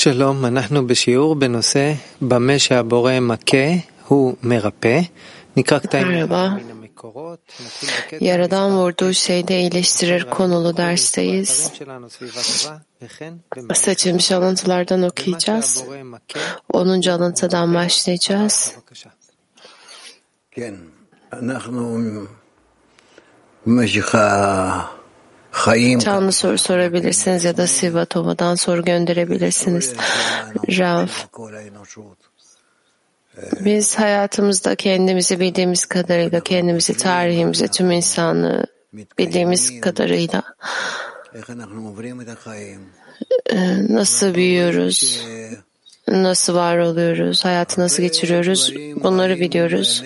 שלום, אנחנו בשיעור בנושא במה שהבורא מכה הוא מרפא. נקרא קטעים Merhaba. מן המקורות. נתחיל בקטע Yaradan vurduğu şeyde iyileştirir konulu dersteyiz. הדברים שלנו סביבה טובה, וכן במעשה. Seçilmiş alıntılardan במה okuyacağız. שהבורא מכה, 10. alıntıdan başlayacağız. בבקשה. כן, אנחנו במשך החיים, Canlı soru sorabilirsiniz ya da Sivatova'dan soru gönderebilirsiniz. Rav, biz hayatımızda kendimizi bildiğimiz kadarıyla, kendimizi, tarihimizi, tüm insanlığı bildiğimiz kadarıyla e, nasıl büyüyoruz, nasıl var oluyoruz, hayatı nasıl geçiriyoruz bunları biliyoruz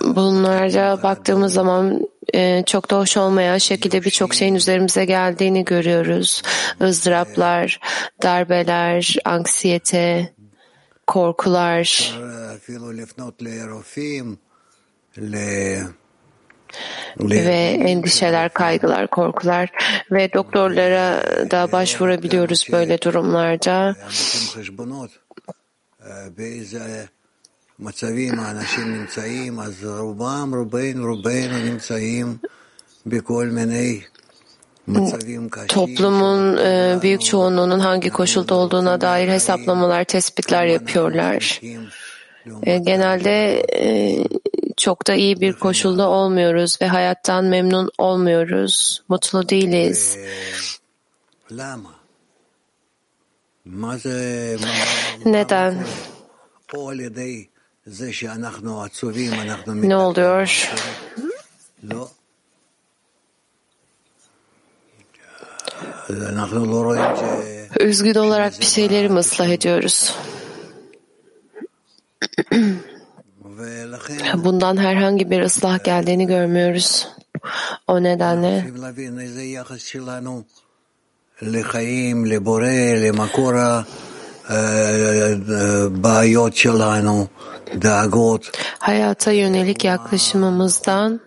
bunlara baktığımız zaman e, çok da hoş olmayan şekilde birçok şeyin üzerimize geldiğini görüyoruz. ızdıraplar, darbeler, anksiyete, korkular. ve endişeler, kaygılar, korkular ve doktorlara da başvurabiliyoruz böyle durumlarda. מצבים האנשים נמצאים, אז רובם, רובנו, רובנו נמצאים בכל מיני מצבים קשים. Toplumun e, büyük çoğunluğunun hangi koşulda olduğuna dair hesaplamalar, tespitler yapıyorlar. E, genelde e, çok da iyi bir koşulda olmuyoruz ve hayattan memnun olmuyoruz, mutlu değiliz. למה? מה זה... מה- Neden? Ne oluyor? Üzgün olarak bir şeyleri ıslah ediyoruz. Bundan herhangi bir ıslah geldiğini görmüyoruz. O nedenle Hayata yönelik yaklaşımımızdan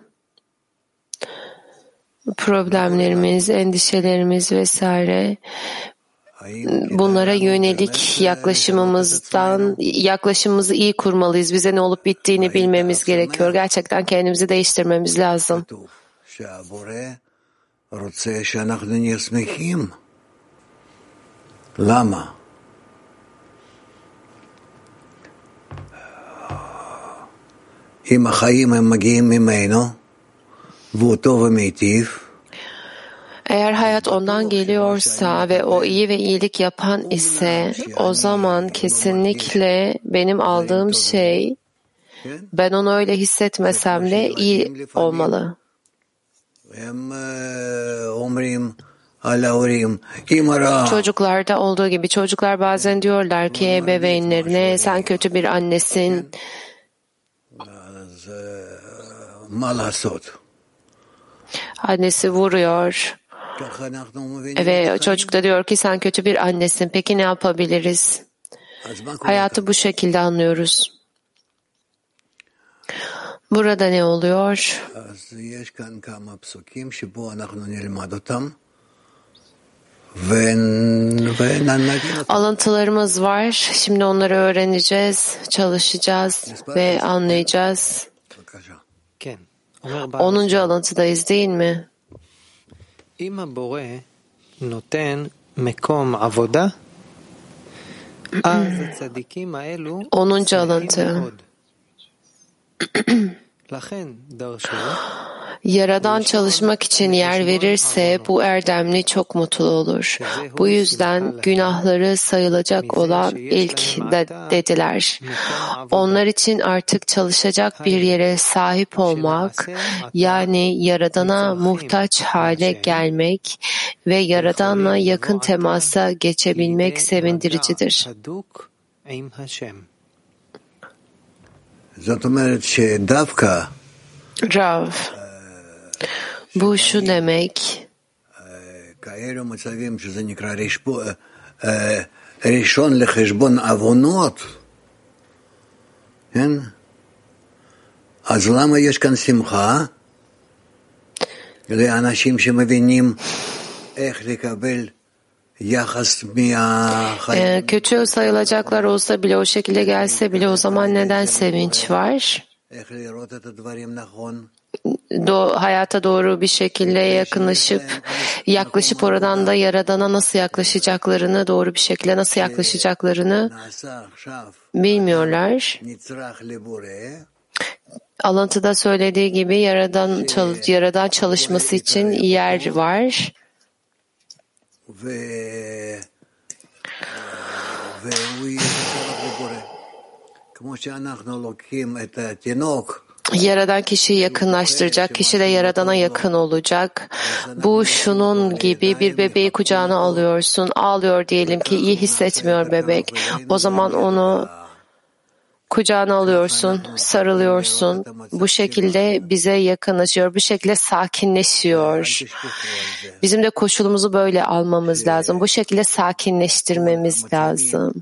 problemlerimiz, endişelerimiz vesaire bunlara yönelik yaklaşımımızdan yaklaşımımızı iyi kurmalıyız. Bize ne olup bittiğini bilmemiz gerekiyor. Gerçekten kendimizi değiştirmemiz lazım. Lama Him ahayim hem magiyim mimeno ve oto ve. Eğer hayat ondan geliyorsa ve o iyi ve iyilik yapan ise o zaman kesinlikle benim aldığım şey ben onu öyle hissetmesem de iyi olmalı. Çocuklarda olduğu gibi çocuklar bazen diyorlar ki ebeveynlerine sen kötü bir annesin, Annesi vuruyor. Ve çocuk da diyor ki sen kötü bir annesin. Peki ne yapabiliriz? Hayatı bu şekilde anlıyoruz. Burada ne oluyor? Alıntılarımız var. Şimdi onları öğreneceğiz, çalışacağız ve anlayacağız. 10. alıntıdayız değil mi? אם הבורא נותן מקום עבודה, אז הצדיקים האלו 10. שמחים alıntı. Yaradan çalışmak için yer verirse bu erdemli çok mutlu olur. Bu yüzden günahları sayılacak olan ilk de dediler. Onlar için artık çalışacak bir yere sahip olmak, yani Yaradan'a muhtaç hale gelmek ve Yaradan'la yakın temasa geçebilmek sevindiricidir. Rav, bu şu demek, כאלו מצבים שזה נקרא רשבו- אה, ראשון לחשבון עוונות, כן? אז למה יש כאן שמחה? לאנשים שמבינים איך לקבל יחס מהחיים. Ee, kötü sayılacaklar olsa bile o şekilde gelse bile o zaman neden sevinç var? do, hayata doğru bir şekilde yakınlaşıp yaklaşıp oradan da Yaradan'a nasıl yaklaşacaklarını doğru bir şekilde nasıl yaklaşacaklarını bilmiyorlar. Alıntıda söylediği gibi Yaradan, Yaradan çalışması için yer var. Ve Yaradan kişiyi yakınlaştıracak, kişi de Yaradan'a yakın olacak. Bu şunun gibi bir bebeği kucağına alıyorsun, ağlıyor diyelim ki iyi hissetmiyor bebek. O zaman onu kucağına alıyorsun, sarılıyorsun. Bu şekilde bize yakınlaşıyor, bu şekilde sakinleşiyor. Bizim de koşulumuzu böyle almamız lazım. Bu şekilde sakinleştirmemiz lazım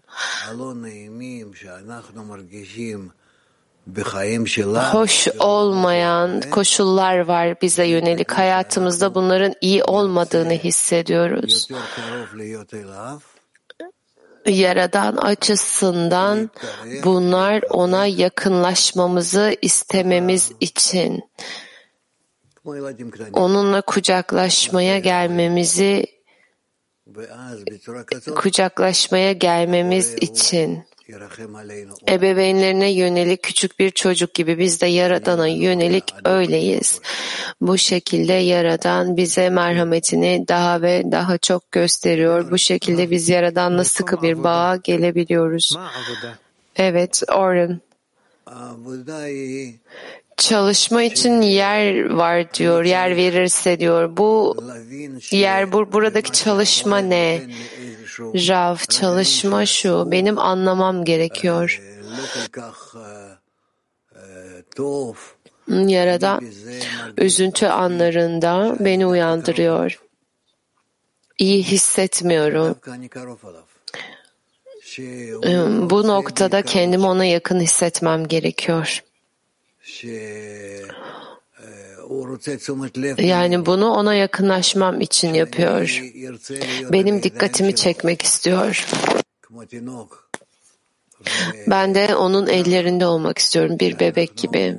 hoş olmayan koşullar var bize yönelik. Hayatımızda bunların iyi olmadığını hissediyoruz. Yaradan açısından bunlar ona yakınlaşmamızı istememiz için onunla kucaklaşmaya gelmemizi kucaklaşmaya gelmemiz için Ebeveynlerine yönelik küçük bir çocuk gibi biz de Yaradan'a yönelik öyleyiz. Bu şekilde Yaradan bize merhametini daha ve daha çok gösteriyor. Bu şekilde biz Yaradan'la sıkı bir bağa gelebiliyoruz. Evet, Orhan. Çalışma için yer var diyor, yer verirse diyor. Bu yer, bu, buradaki çalışma ne? Rav çalışma şu, benim anlamam gerekiyor. Hmm, Yaradan üzüntü anlarında beni uyandırıyor. İyi hissetmiyorum. Ee, bu noktada kendimi ona yakın hissetmem gerekiyor. Yani bunu ona yakınlaşmam için yapıyor. Benim dikkatimi çekmek istiyor. Ben de onun ellerinde olmak istiyorum bir bebek gibi.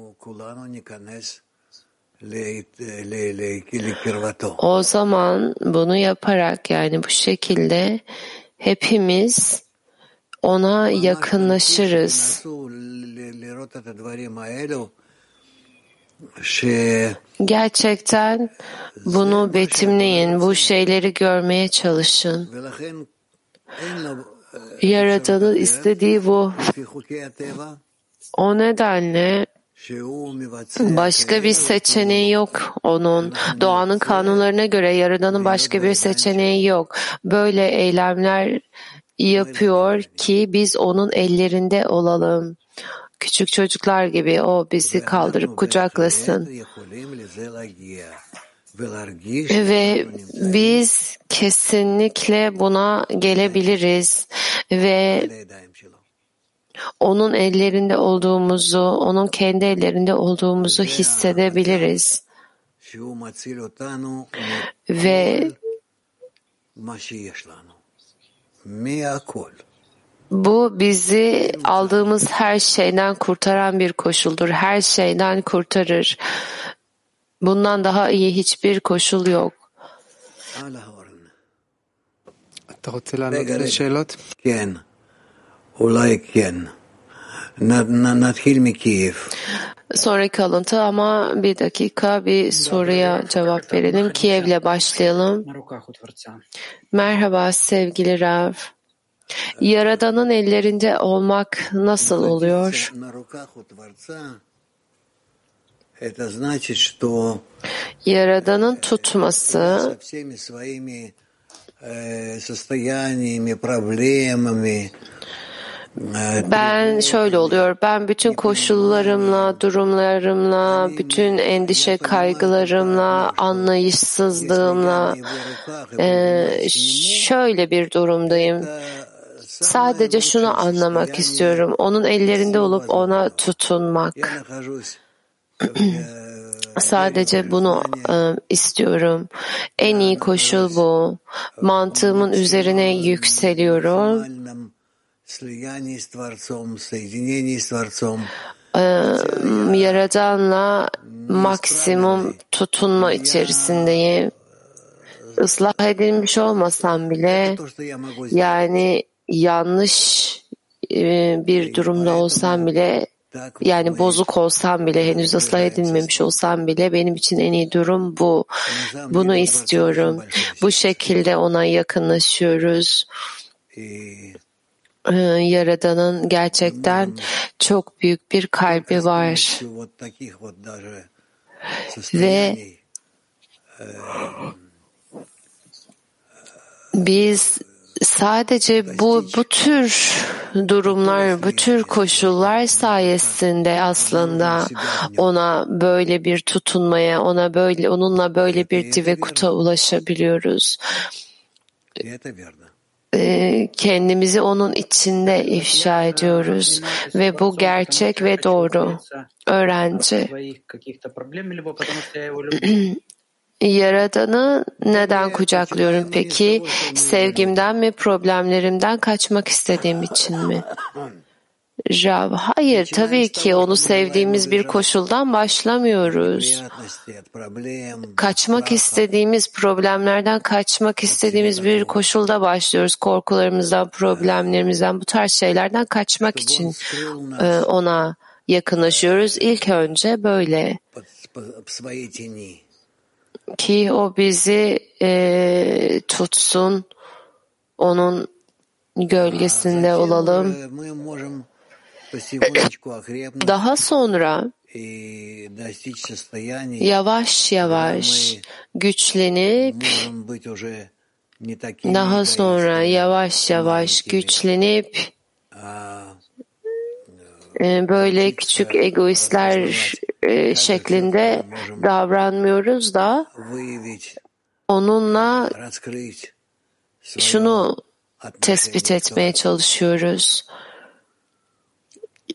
O zaman bunu yaparak yani bu şekilde hepimiz ona yakınlaşırız. Gerçekten bunu betimleyin, bu şeyleri görmeye çalışın. Yaratanın istediği bu. O nedenle Başka bir seçeneği yok onun. Doğanın kanunlarına göre yaradanın başka bir seçeneği yok. Böyle eylemler yapıyor ki biz onun ellerinde olalım küçük çocuklar gibi o bizi kaldırıp kucaklasın. Ve biz kesinlikle buna gelebiliriz. Ve onun ellerinde olduğumuzu, onun kendi ellerinde olduğumuzu hissedebiliriz. Ve bu bizi aldığımız her şeyden kurtaran bir koşuldur. Her şeyden kurtarır. Bundan daha iyi hiçbir koşul yok. אתה רוצה Sonraki alıntı ama bir dakika bir soruya cevap verelim. Kiev'le başlayalım. Merhaba sevgili Rav. Yaradan'ın ellerinde olmak nasıl oluyor? Yaradan'ın tutması ben şöyle oluyor. Ben bütün koşullarımla, durumlarımla, bütün endişe kaygılarımla, anlayışsızlığımla şöyle bir durumdayım. Sadece şunu anlamak istiyorum. Onun ellerinde olup ona tutunmak. Sadece bunu e, istiyorum. En iyi koşul bu. Mantığımın üzerine yükseliyorum. E, Yaradanla maksimum tutunma içerisindeyim. Islah edilmiş olmasam bile yani yanlış e, bir durumda olsam bile yani bozuk olsam bile henüz ıslah edilmemiş olsam bile benim için en iyi durum bu. Bunu istiyorum. Bu şekilde ona yakınlaşıyoruz. Ee, Yaradan'ın gerçekten çok büyük bir kalbi var. Ve biz sadece bu bu tür durumlar, bu tür koşullar sayesinde aslında ona böyle bir tutunmaya, ona böyle onunla böyle bir divekuta ulaşabiliyoruz. Ee, kendimizi onun içinde ifşa ediyoruz ve bu gerçek ve doğru öğrenci. Yaradan'ı neden kucaklıyorum peki? Sevgimden mi, problemlerimden kaçmak istediğim için mi? Rab, hayır tabii ki onu sevdiğimiz bir koşuldan başlamıyoruz. Kaçmak istediğimiz problemlerden kaçmak istediğimiz bir koşulda başlıyoruz. Korkularımızdan, problemlerimizden, bu tarz şeylerden kaçmak için ona yakınlaşıyoruz. İlk önce böyle ki o bizi e, tutsun, onun gölgesinde olalım. Daha sonra yavaş yavaş güçlenip daha sonra yavaş yavaş güçlenip e, böyle küçük egoistler e, şeklinde davranmıyoruz da onunla şunu tespit etmeye çalışıyoruz.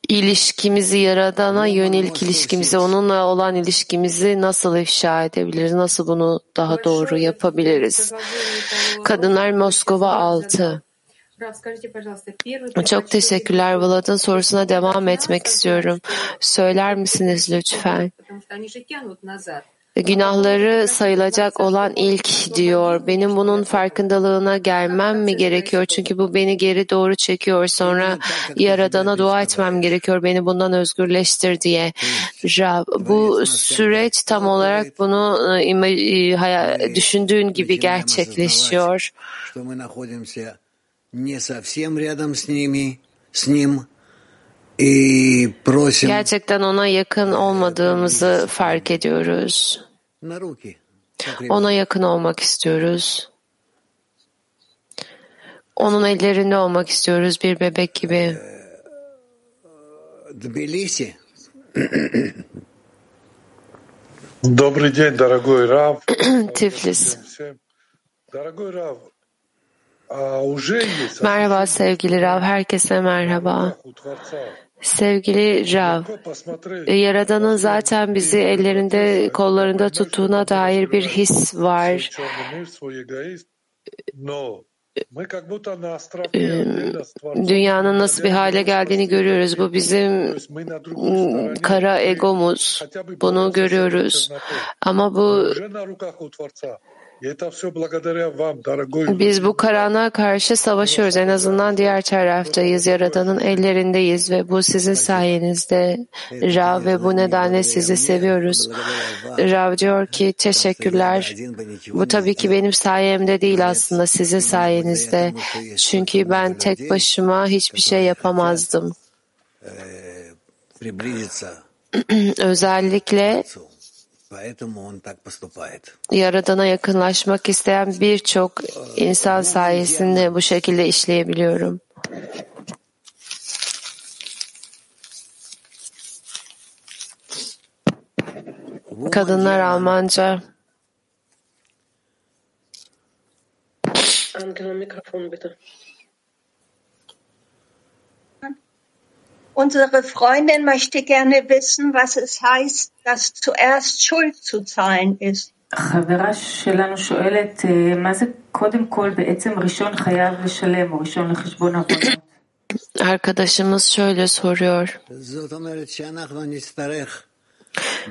İlişkimizi yaradana yönelik ilişkimizi, onunla olan ilişkimizi nasıl ifşa edebiliriz? Nasıl bunu daha doğru yapabiliriz? Kadınlar Moskova 6. Çok teşekkürler. Vlad'ın sorusuna devam etmek istiyorum. Söyler misiniz lütfen? Günahları sayılacak olan ilk diyor. Benim bunun farkındalığına gelmem mi gerekiyor? Çünkü bu beni geri doğru çekiyor. Sonra Yaradan'a dua etmem gerekiyor. Beni bundan özgürleştir diye. Rab, bu süreç tam olarak bunu e, e, düşündüğün gibi gerçekleşiyor. осознавать, что мы находимся не совсем рядом с ними, с ним, и просим Gerçekten ona yakın olmadığımızı fark ediyoruz. на руки. как Ona ребенок. yakın olmak istiyoruz. Onun ellerinde olmak istiyoruz bir bebek gibi. Тбилиси, Добрый день, дорогой Рав. Tiflis. Всем. Дорогой Рав, а уже есть Merhaba sevgili Rav, herkese merhaba. Sevgili Rav, Yaradan'ın zaten bizi ellerinde, kollarında tuttuğuna dair bir his var. Dünyanın nasıl bir hale geldiğini görüyoruz. Bu bizim kara egomuz. Bunu görüyoruz. Ama bu biz bu karanlığa karşı savaşıyoruz. En azından diğer taraftayız. Yaradan'ın ellerindeyiz ve bu sizin sayenizde Rav ve bu nedenle sizi seviyoruz. Rav diyor ki teşekkürler. Bu tabii ki benim sayemde değil aslında sizin sayenizde. Çünkü ben tek başıma hiçbir şey yapamazdım. Özellikle Yaradan'a yakınlaşmak isteyen birçok insan sayesinde bu şekilde işleyebiliyorum. Kadınlar Almanca. Angela, Mikrofon bitte. Unsere Freundin möchte gerne wissen, was es heißt, dass zuerst Schuld zu zahlen ist. חברה שלנו שואלת, מה זה קודם כל בעצם ראשון חייב לשלם, או ראשון לחשבון עוונות? Arkadaşımız şöyle soruyor. זאת אומרת שאנחנו נצטרך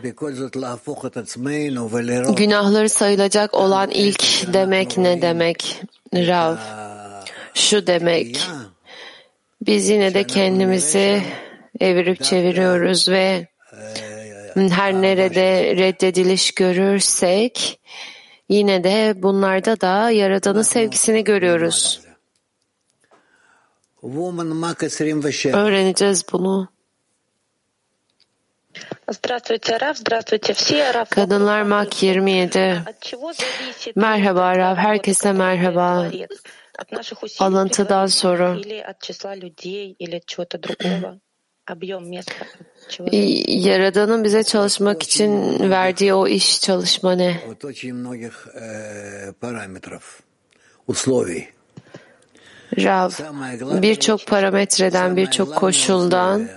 בכל זאת להפוך את עצמנו ולראות Günahları sayılacak olan ilk demek ne demek? Rav. Şu demek. Biz yine de kendimizi evirip çeviriyoruz ve her nerede reddediliş görürsek yine de bunlarda da Yaradan'ın sevgisini görüyoruz. Öğreneceğiz bunu. Kadınlar Mak 27. Merhaba Rav, herkese merhaba. Alıntıdan soru. Yaradan'ın bize çalışmak için verdiği o iş çalışma ne? Rav, birçok parametreden, birçok koşuldan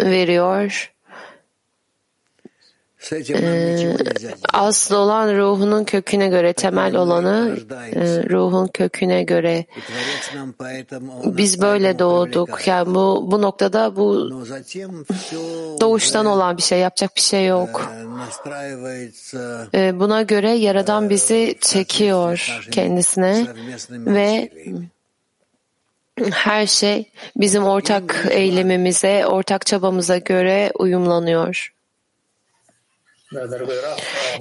veriyor. Ee, asıl olan ruhunun köküne göre temel olanı e, ruhun köküne göre biz böyle doğduk. Yani bu bu noktada bu doğuştan olan bir şey yapacak bir şey yok. E, buna göre Yaradan bizi çekiyor kendisine ve her şey bizim ortak eylemimize, ortak çabamıza göre uyumlanıyor.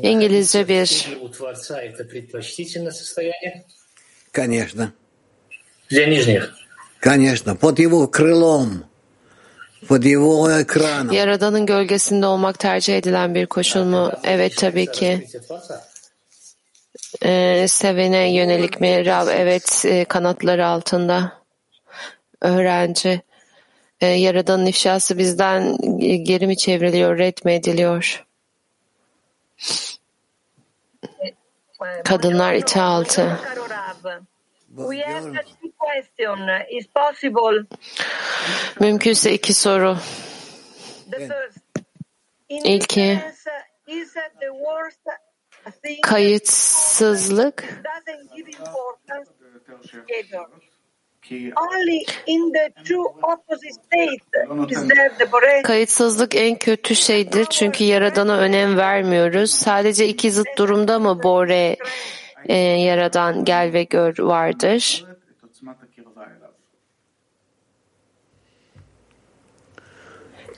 İngilizce bir. находиться у Творца – это предпочтительное состояние Конечно, для нижних. конечно, под его крылом, под его экраном. Yaradan'ın gölgesinde olmak tercih edilen bir koşul mu? Evet tabii ki. Раскрытие Творца. Ee, sevene yönelik mi? Rav, evet e, kanatları altında. Öğrenci. Ee, Yaradan'ın ifşası bizden geri mi çevriliyor, red mi ediliyor? Is possible Mümkünse iki soru. the first. In İlki. this sense, is the worst thing Kayıtsızlık Kayıtsızlık en kötü şeydir çünkü Yaradan'a önem vermiyoruz. Sadece iki zıt durumda mı Bore e, Yaradan gel ve gör vardır?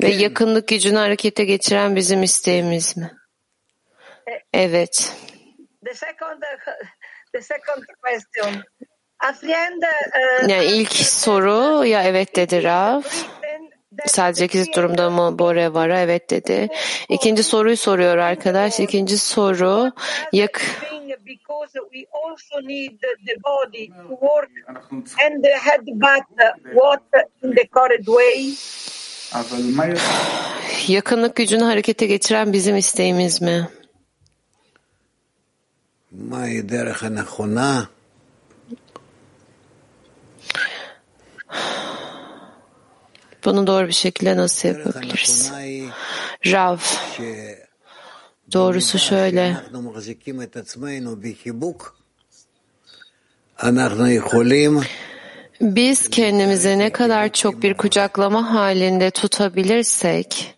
Ve yakınlık gücünü harekete geçiren bizim isteğimiz mi? Evet. The second, the second question. A friend uh, Yani ilk soru ya evet dedi Rav. Sadece iki zıt durumda mı Bore var'a evet dedi. İkinci soruyu soruyor arkadaş. İkinci soru yak yakınlık gücünü harekete geçiren bizim isteğimiz mi? Bunu doğru bir şekilde nasıl yapabiliriz? Rav, doğrusu şöyle. Biz kendimizi ne kadar çok bir kucaklama halinde tutabilirsek,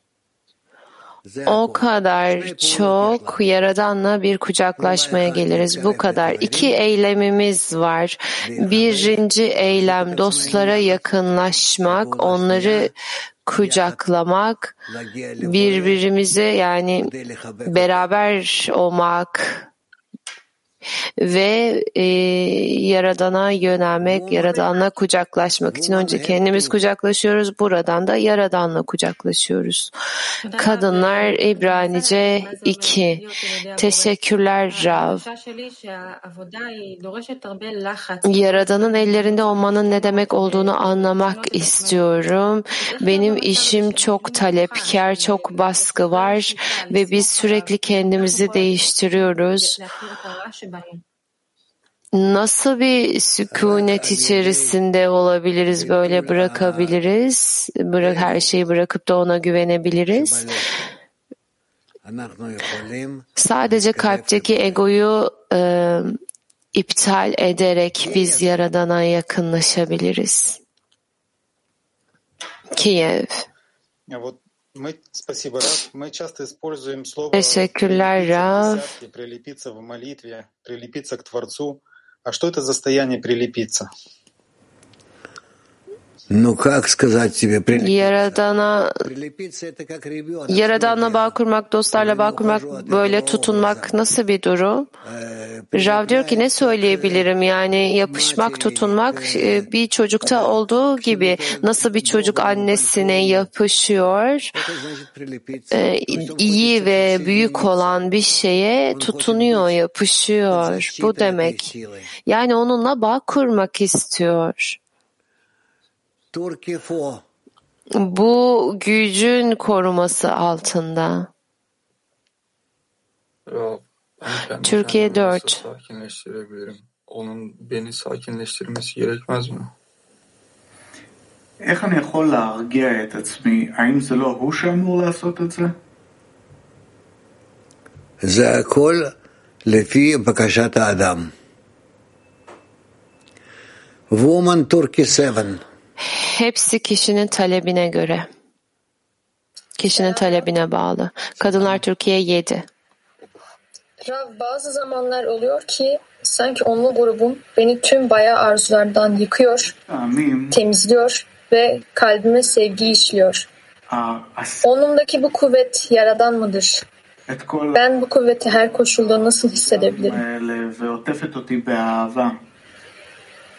o kadar çok Yaradan'la bir kucaklaşmaya geliriz. Bu kadar. İki eylemimiz var. Birinci eylem dostlara yakınlaşmak, onları kucaklamak, birbirimize yani beraber olmak, ve e, Yaradan'a yönelmek, Yaradan'la kucaklaşmak için önce kendimiz kucaklaşıyoruz, buradan da Yaradan'la kucaklaşıyoruz. Kadınlar İbranice 2. Teşekkürler Rav. Yaradan'ın ellerinde olmanın ne demek olduğunu anlamak istiyorum. Benim işim çok talepkar, çok baskı var ve biz sürekli kendimizi değiştiriyoruz. Nasıl bir sükunet içerisinde olabiliriz, böyle bırakabiliriz, bırak her şeyi bırakıp da ona güvenebiliriz? Sadece kalpteki egoyu e, iptal ederek biz Yaradan'a yakınlaşabiliriz. Kiev. Мы, спасибо, Рав. Мы часто используем слово Rav. прилепиться в молитве, прилепиться к Творцу. А что это за состояние прилепиться? Yaradana Yaradanla bağ kurmak, dostlarla bağ kurmak, böyle tutunmak nasıl bir durum? Rav diyor ki ne söyleyebilirim? Yani yapışmak, tutunmak bir çocukta olduğu gibi nasıl bir çocuk annesine yapışıyor, iyi ve büyük olan bir şeye tutunuyor, yapışıyor. Bu demek. Yani onunla bağ kurmak istiyor. Bu gücün koruması altında. Ben Türkiye kendimi nasıl 4. sakinleştirebilirim? Onun beni sakinleştirmesi gerekmez mi? איך אני יכול להרגיע את עצמי? האם זה לא הוא שאמור לעשות את זה? זה הכל לפי בקשת האדם. Woman Turkey 7 Hepsi kişinin talebine göre. Kişinin talebine bağlı. Kadınlar Türkiye 7. Rav bazı zamanlar oluyor ki sanki onlu grubum beni tüm bayağı arzulardan yıkıyor, temizliyor ve kalbime sevgi işliyor. Onumdaki bu kuvvet yaradan mıdır? Ben bu kuvveti her koşulda nasıl hissedebilirim?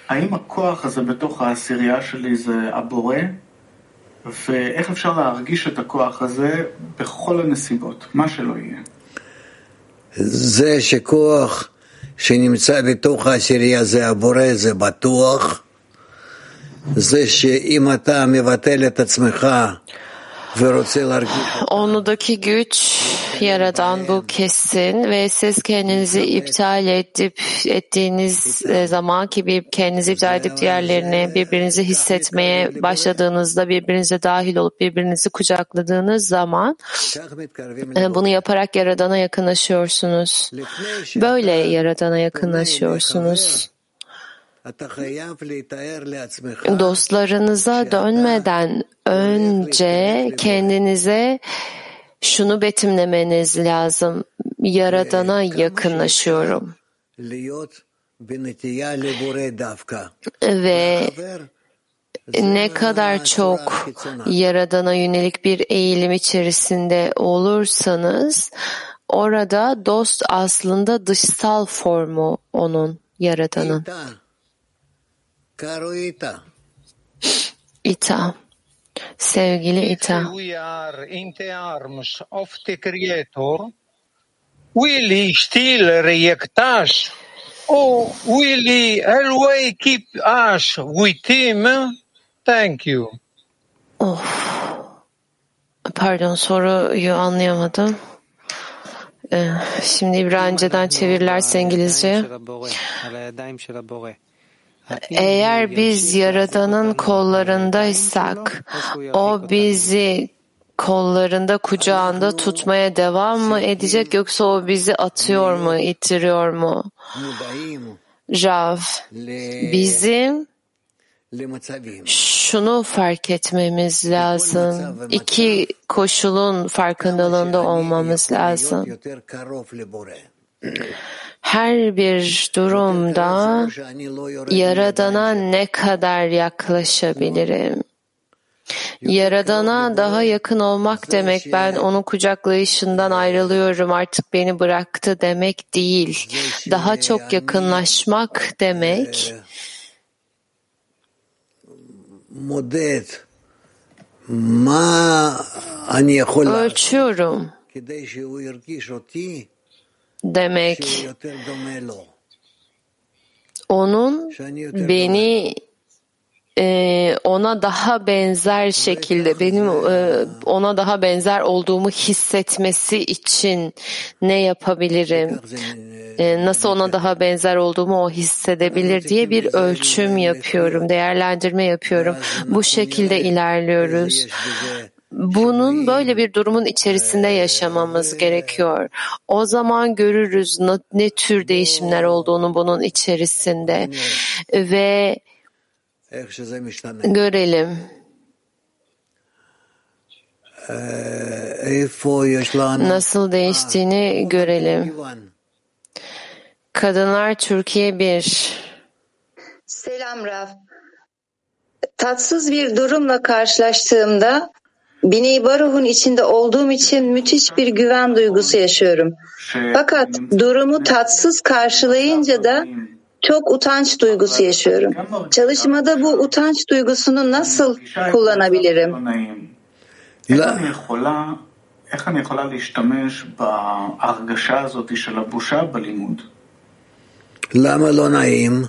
האם הכוח הזה בתוך העשירייה שלי זה הבורא? ואיך אפשר להרגיש את הכוח הזה בכל הנסיבות, מה שלא יהיה? זה שכוח שנמצא בתוך העשירייה זה הבורא, זה בטוח. זה שאם אתה מבטל את עצמך. Onudaki güç yaradan bu kesin ve siz kendinizi iptal edip ettiğiniz e, zaman ki bir kendinizi iptal edip diğerlerini birbirinizi hissetmeye başladığınızda birbirinize dahil olup birbirinizi kucakladığınız zaman e, bunu yaparak yaradana yakınlaşıyorsunuz. Böyle yaradana yakınlaşıyorsunuz. Dostlarınıza dönmeden önce kendinize şunu betimlemeniz lazım. Yaradana yakınlaşıyorum. Ve ne kadar çok yaradana yönelik bir eğilim içerisinde olursanız orada dost aslında dışsal formu onun yaradanın. İta. Sevgili İta. we are in the arms of the Creator, will He still react us, or will He always keep us with Him? Thank you. Of. Pardon soruyu anlayamadım. Ee, şimdi İbranice'den çevirirlerse İngilizce. Eğer biz Yaradan'ın kollarındaysak, o bizi kollarında, kucağında tutmaya devam mı edecek yoksa o bizi atıyor mu, ittiriyor mu? Rav, bizim şunu fark etmemiz lazım. İki koşulun farkındalığında olmamız lazım. Her bir durumda Yaradan'a ne kadar yaklaşabilirim? Yaradana daha yakın olmak demek ben onun kucaklayışından ayrılıyorum artık beni bıraktı demek değil. Daha çok yakınlaşmak demek ölçüyorum demek. Onun beni e, ona daha benzer şekilde benim e, ona daha benzer olduğumu hissetmesi için ne yapabilirim? E, nasıl ona daha benzer olduğumu o hissedebilir diye bir ölçüm yapıyorum, değerlendirme yapıyorum. Bu şekilde ilerliyoruz. Bunun böyle bir durumun içerisinde yaşamamız gerekiyor. O zaman görürüz ne, ne tür değişimler olduğunu bunun içerisinde ve görelim. Nasıl değiştiğini görelim. Kadınlar Türkiye 1 Selam Raf. Tatsız bir durumla karşılaştığımda Biney Baruh'un içinde olduğum için müthiş bir güven duygusu yaşıyorum. Fakat durumu tatsız karşılayınca da çok utanç duygusu yaşıyorum. Çalışmada bu utanç duygusunu nasıl kullanabilirim? איך אני יכולה להשתמש בהרגשה הזאת של הבושה בלימוד? למה לא נעים?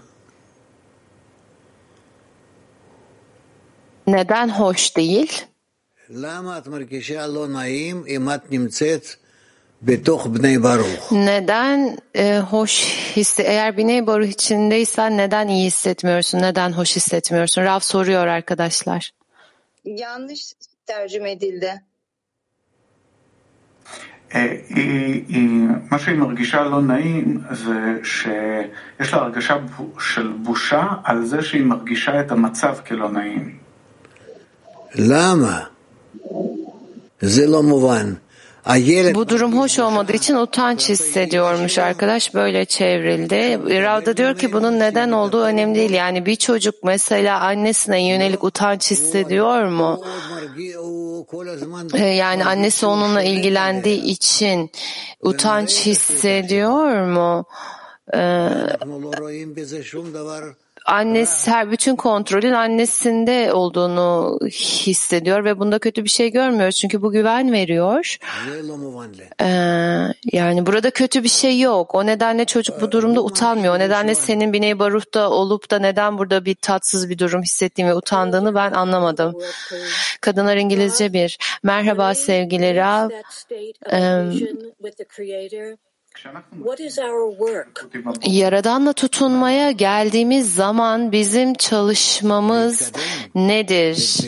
Neden hoş değil? Neden e, hoş hisse eğer Biney Baruh içindeysen neden iyi hissetmiyorsun? Neden hoş hissetmiyorsun? Rav soruyor arkadaşlar. Yanlış tercüme edildi. מה שהיא מרגישה לא נעים זה שיש לה הרגשה של בושה על זה שהיא מרגישה את המצב כלא נעים. למה? bu durum hoş olmadığı için utanç hissediyormuş arkadaş böyle çevrildi. Ravda diyor ki bunun neden olduğu önemli değil. Yani bir çocuk mesela annesine yönelik utanç hissediyor mu? Ee, yani annesi onunla ilgilendiği için utanç hissediyor mu? Ee, annesi her bütün kontrolün annesinde olduğunu hissediyor ve bunda kötü bir şey görmüyoruz çünkü bu güven veriyor. Ee, yani burada kötü bir şey yok. O nedenle çocuk bu durumda utanmıyor. O nedenle senin Biney Baruh'ta olup da neden burada bir tatsız bir durum hissettiğini ve utandığını ben anlamadım. Kadınlar İngilizce bir. Merhaba sevgili Rav. Ee, Yaradanla tutunmaya geldiğimiz zaman bizim çalışmamız nedir?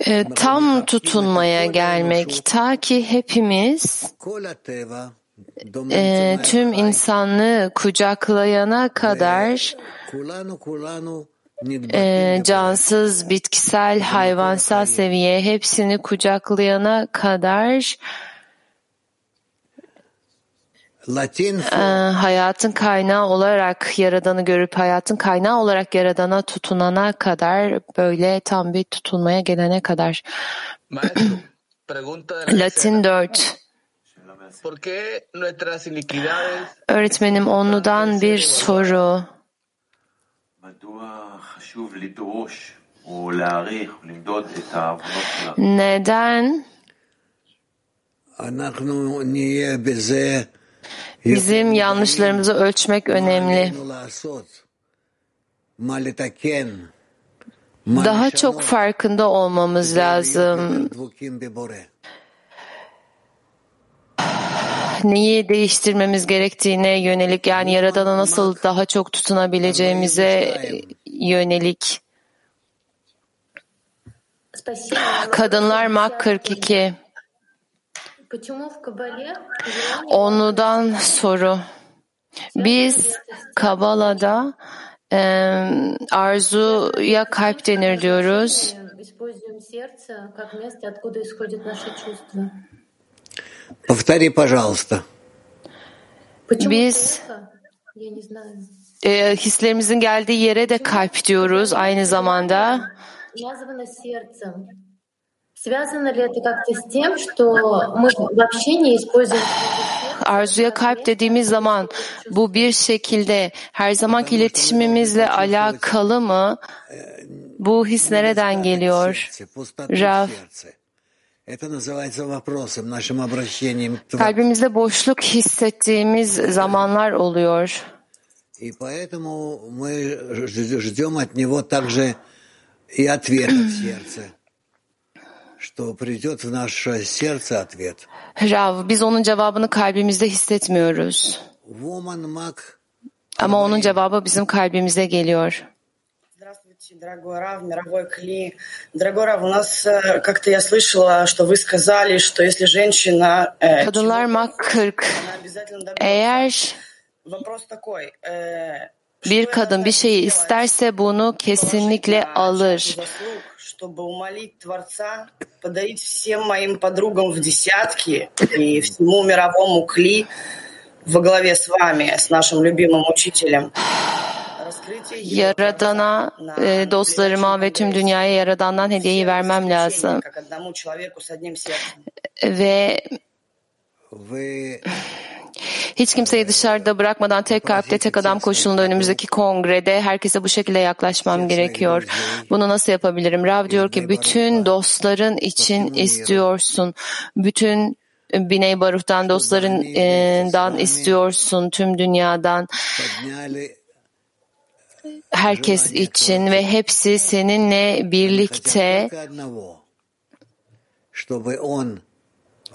E, tam tutunmaya gelmek ta ki hepimiz e, tüm insanlığı kucaklayana kadar e, cansız, bitkisel, hayvansal seviye. Hepsini kucaklayana kadar e, hayatın kaynağı olarak Yaradan'ı görüp hayatın kaynağı olarak Yaradan'a tutunana kadar böyle tam bir tutunmaya gelene kadar. Latin 4 Öğretmenim onludan bir soru. Neden bizim yanlışlarımızı ölçmek önemli? Daha çok farkında olmamız lazım. Neyi değiştirmemiz gerektiğine yönelik yani Yaradan'a nasıl daha çok tutunabileceğimize yönelik. Kadınlar Mak 42 Onludan soru. Biz Kabala'da e, arzuya kalp denir diyoruz. Повтори, пожалуйста. Biz e, hislerimizin geldiği yere de kalp diyoruz aynı zamanda. Arzuya kalp dediğimiz zaman bu bir şekilde her zamanki iletişimimizle alakalı mı? Bu his nereden geliyor? Rav. Kalbimizde boşluk hissettiğimiz zamanlar oluyor. И поэтому мы ждем от него также и ответ от сердца, что придет в наше сердце ответ. Rav, biz onun cevabını kalbimizde hissetmiyoruz. Woman Mac Ama onun cevabı bizim kalbimize geliyor. Дорогой Рав, мировой Кли. Дорогой Рав, у нас э, как-то я слышала, что вы сказали, что если женщина... э, Kadınlar Mak 40. Eğer Вопрос такой. э, bir kadın bir şeyi isterse bunu kesinlikle alır. чтобы умолить Творца подарить всем моим подругам в десятки и всему мировому Кли во главе с вами, с нашим любимым учителем. Yaradana, e, dostlarıma ve tüm dünyaya Yaradan'dan hediyeyi vermem lazım. Ve hiç kimseyi dışarıda bırakmadan tek kalpte tek adam koşulunda önümüzdeki kongrede herkese bu şekilde yaklaşmam gerekiyor. Bunu nasıl yapabilirim? Rav diyor ki bütün dostların için istiyorsun. Bütün Biney Baruf'tan, dostlarından istiyorsun, tüm dünyadan herkes için ve hepsi seninle birlikte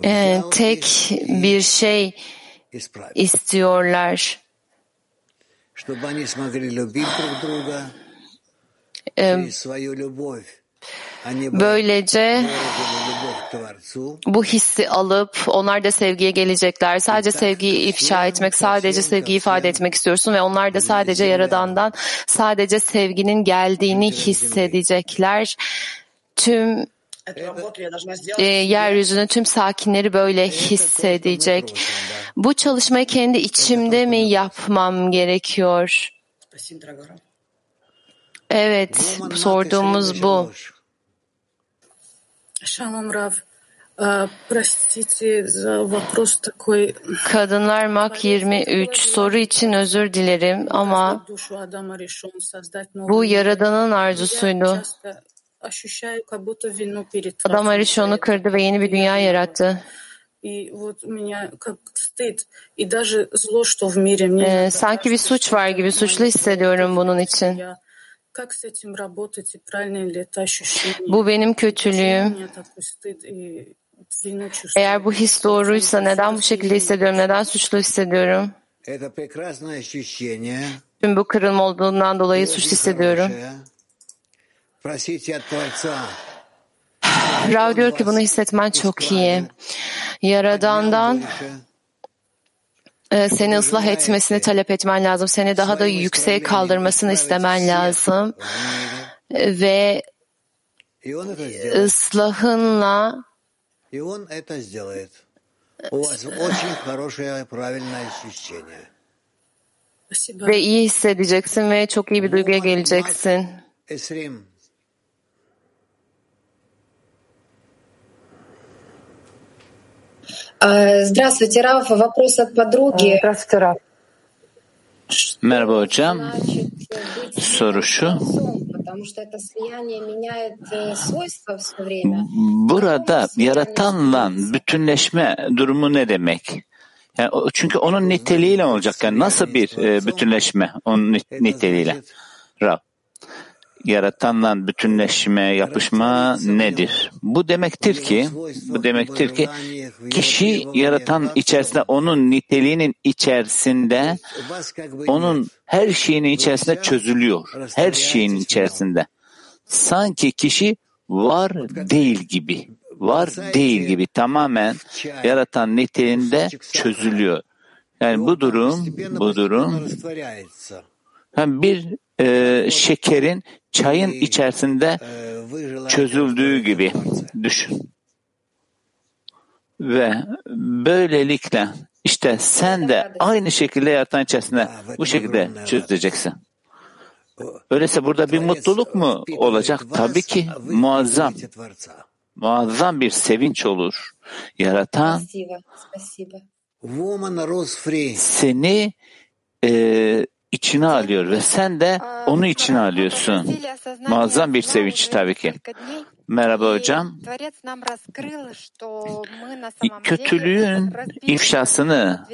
ee, tek bir şey istiyorlar. E, Böylece bu hissi alıp onlar da sevgiye gelecekler. Sadece sevgiyi ifşa etmek, sadece sevgiyi ifade etmek istiyorsun ve onlar da sadece Yaradan'dan sadece sevginin geldiğini hissedecekler. Tüm e, yeryüzünün tüm sakinleri böyle hissedecek. Bu çalışmayı kendi içimde mi yapmam gerekiyor? Evet, sorduğumuz bu. Şamam Rav. Kadınlar Mak 23 soru için özür dilerim ama bu Yaradan'ın arzusuydu. Adam Arishon'u kırdı ve yeni bir dünya yarattı. Ee, sanki bir suç var gibi suçlu hissediyorum bunun için. Bu benim kötülüğüm. Eğer bu his doğruysa neden bu şekilde hissediyorum? Neden suçlu hissediyorum? Tüm bu kırılma olduğundan dolayı suç hissediyorum. Rav diyor ki bunu hissetmen çok iyi. Yaradan'dan ee, seni ıslah etmesini talep etmen lazım. Seni daha da yükseğe kaldırmasını istemen lazım. Ve ıslahınla ve iyi hissedeceksin ve çok iyi bir duyguya geleceksin. Здравствуйте, Раф. Вопрос от подруги. Здравствуйте, Раф. Merhaba hocam. Значит, быть Soru şu. творцом, потому что это слияние меняет э, свойства все время. Burada yaratanla bütünleşme durumu ne demek? Yani o- çünkü onun niteliğiyle olacak. Yani nasıl bir e, bütünleşme onun nit- niteliğiyle? Rab. yaratanla bütünleşme, yapışma nedir? Bu demektir ki, bu demektir ki kişi yaratan içerisinde onun niteliğinin içerisinde onun her şeyin içerisinde çözülüyor. Her şeyin içerisinde. Sanki kişi var değil gibi. Var değil gibi tamamen yaratan niteliğinde çözülüyor. Yani bu durum, bu durum yani bir e, şekerin çayın içerisinde çözüldüğü gibi düşün. Ve böylelikle işte sen de aynı şekilde yaratan içerisinde bu şekilde çözüleceksin. Öyleyse burada bir mutluluk mu olacak? Tabii ki muazzam. Muazzam bir sevinç olur. Yaratan seni e, içine alıyor ve sen de onu içine alıyorsun. Muazzam bir sevinç tabii ki. Merhaba hocam. Kötülüğün ifşasını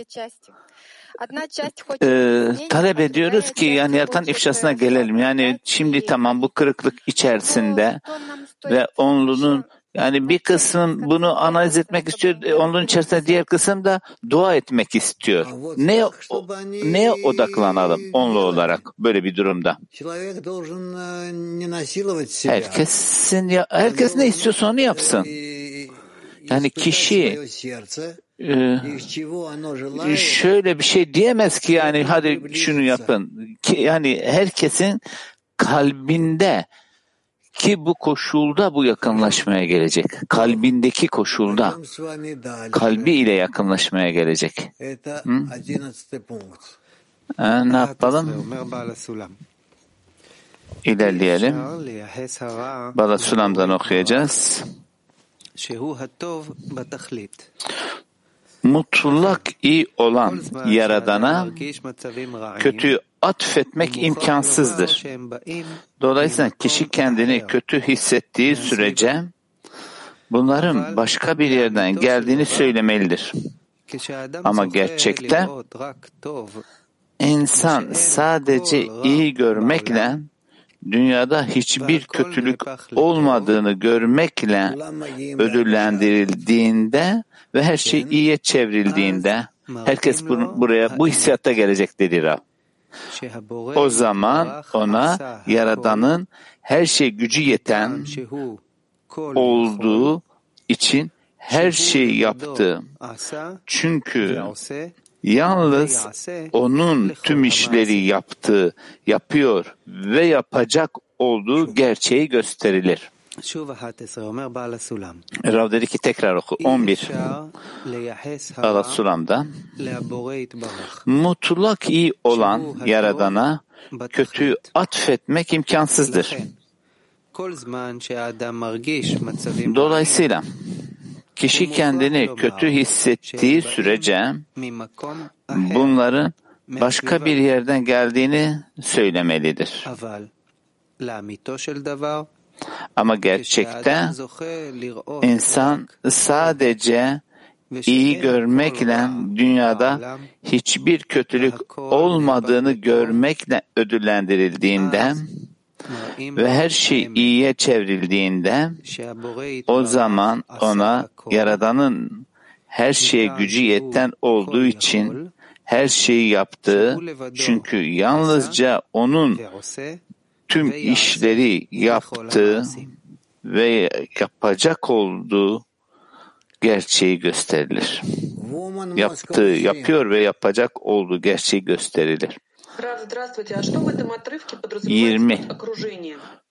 e, talep ediyoruz ki yani yaratan ifşasına gelelim. Yani şimdi tamam bu kırıklık içerisinde ve onlunun yani bir kısım bunu analiz etmek istiyor, e, onun içerisinde diğer kısım da dua etmek istiyor. Ne neye odaklanalım onlu olarak böyle bir durumda? Herkesin ya, herkes ne istiyorsa onu yapsın. Yani kişi e, şöyle bir şey diyemez ki yani hadi şunu yapın. Yani herkesin kalbinde ki bu koşulda bu yakınlaşmaya gelecek. Kalbindeki koşulda kalbi ile yakınlaşmaya gelecek. Hı? Ee, ne yapalım? İlerleyelim. Bala Sulam'dan okuyacağız. Mutlak iyi olan Yaradan'a kötüyü atfetmek imkansızdır. Dolayısıyla kişi kendini kötü hissettiği sürece bunların başka bir yerden geldiğini söylemelidir. Ama gerçekte insan sadece iyi görmekle dünyada hiçbir kötülük olmadığını görmekle ödüllendirildiğinde ve her şey iyiye çevrildiğinde herkes bu, buraya bu hissiyatta gelecek dedi Rab. O zaman ona Yaradan'ın her şey gücü yeten olduğu için her şeyi yaptı. Çünkü yalnız onun tüm işleri yaptığı, yapıyor ve yapacak olduğu gerçeği gösterilir. Rav dedi ki tekrar oku. 11. Alat Sulam'da mutlak iyi olan Yaradan'a kötü atfetmek imkansızdır. Dolayısıyla kişi kendini kötü hissettiği sürece bunların başka bir yerden geldiğini söylemelidir. Ama gerçekte insan sadece iyi görmekle dünyada hiçbir kötülük olmadığını görmekle ödüllendirildiğinde ve her şey iyiye çevrildiğinde o zaman ona Yaradan'ın her şeye gücü yeten olduğu için her şeyi yaptığı çünkü yalnızca onun tüm işleri yaptığı ve yapacak olduğu gerçeği gösterilir. Yaptığı, yapıyor ve yapacak olduğu gerçeği gösterilir. 20.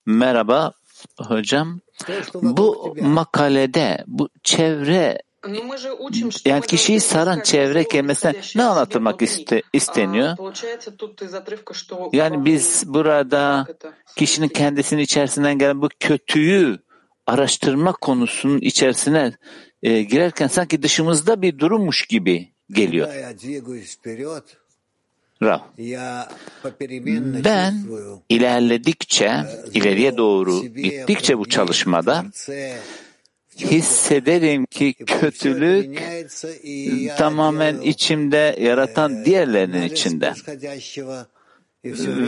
Merhaba hocam. Bu makalede bu çevre yani kişiyi saran çevre kelimesinden ne anlatılmak iste, isteniyor? Yani biz burada kişinin kendisinin içerisinden gelen bu kötüyü araştırma konusunun içerisine e, girerken sanki dışımızda bir durummuş gibi geliyor. Rav. Ben ilerledikçe, ileriye doğru gittikçe bu çalışmada hissederim ki kötülük tamamen içimde yaratan diğerlerinin içinde.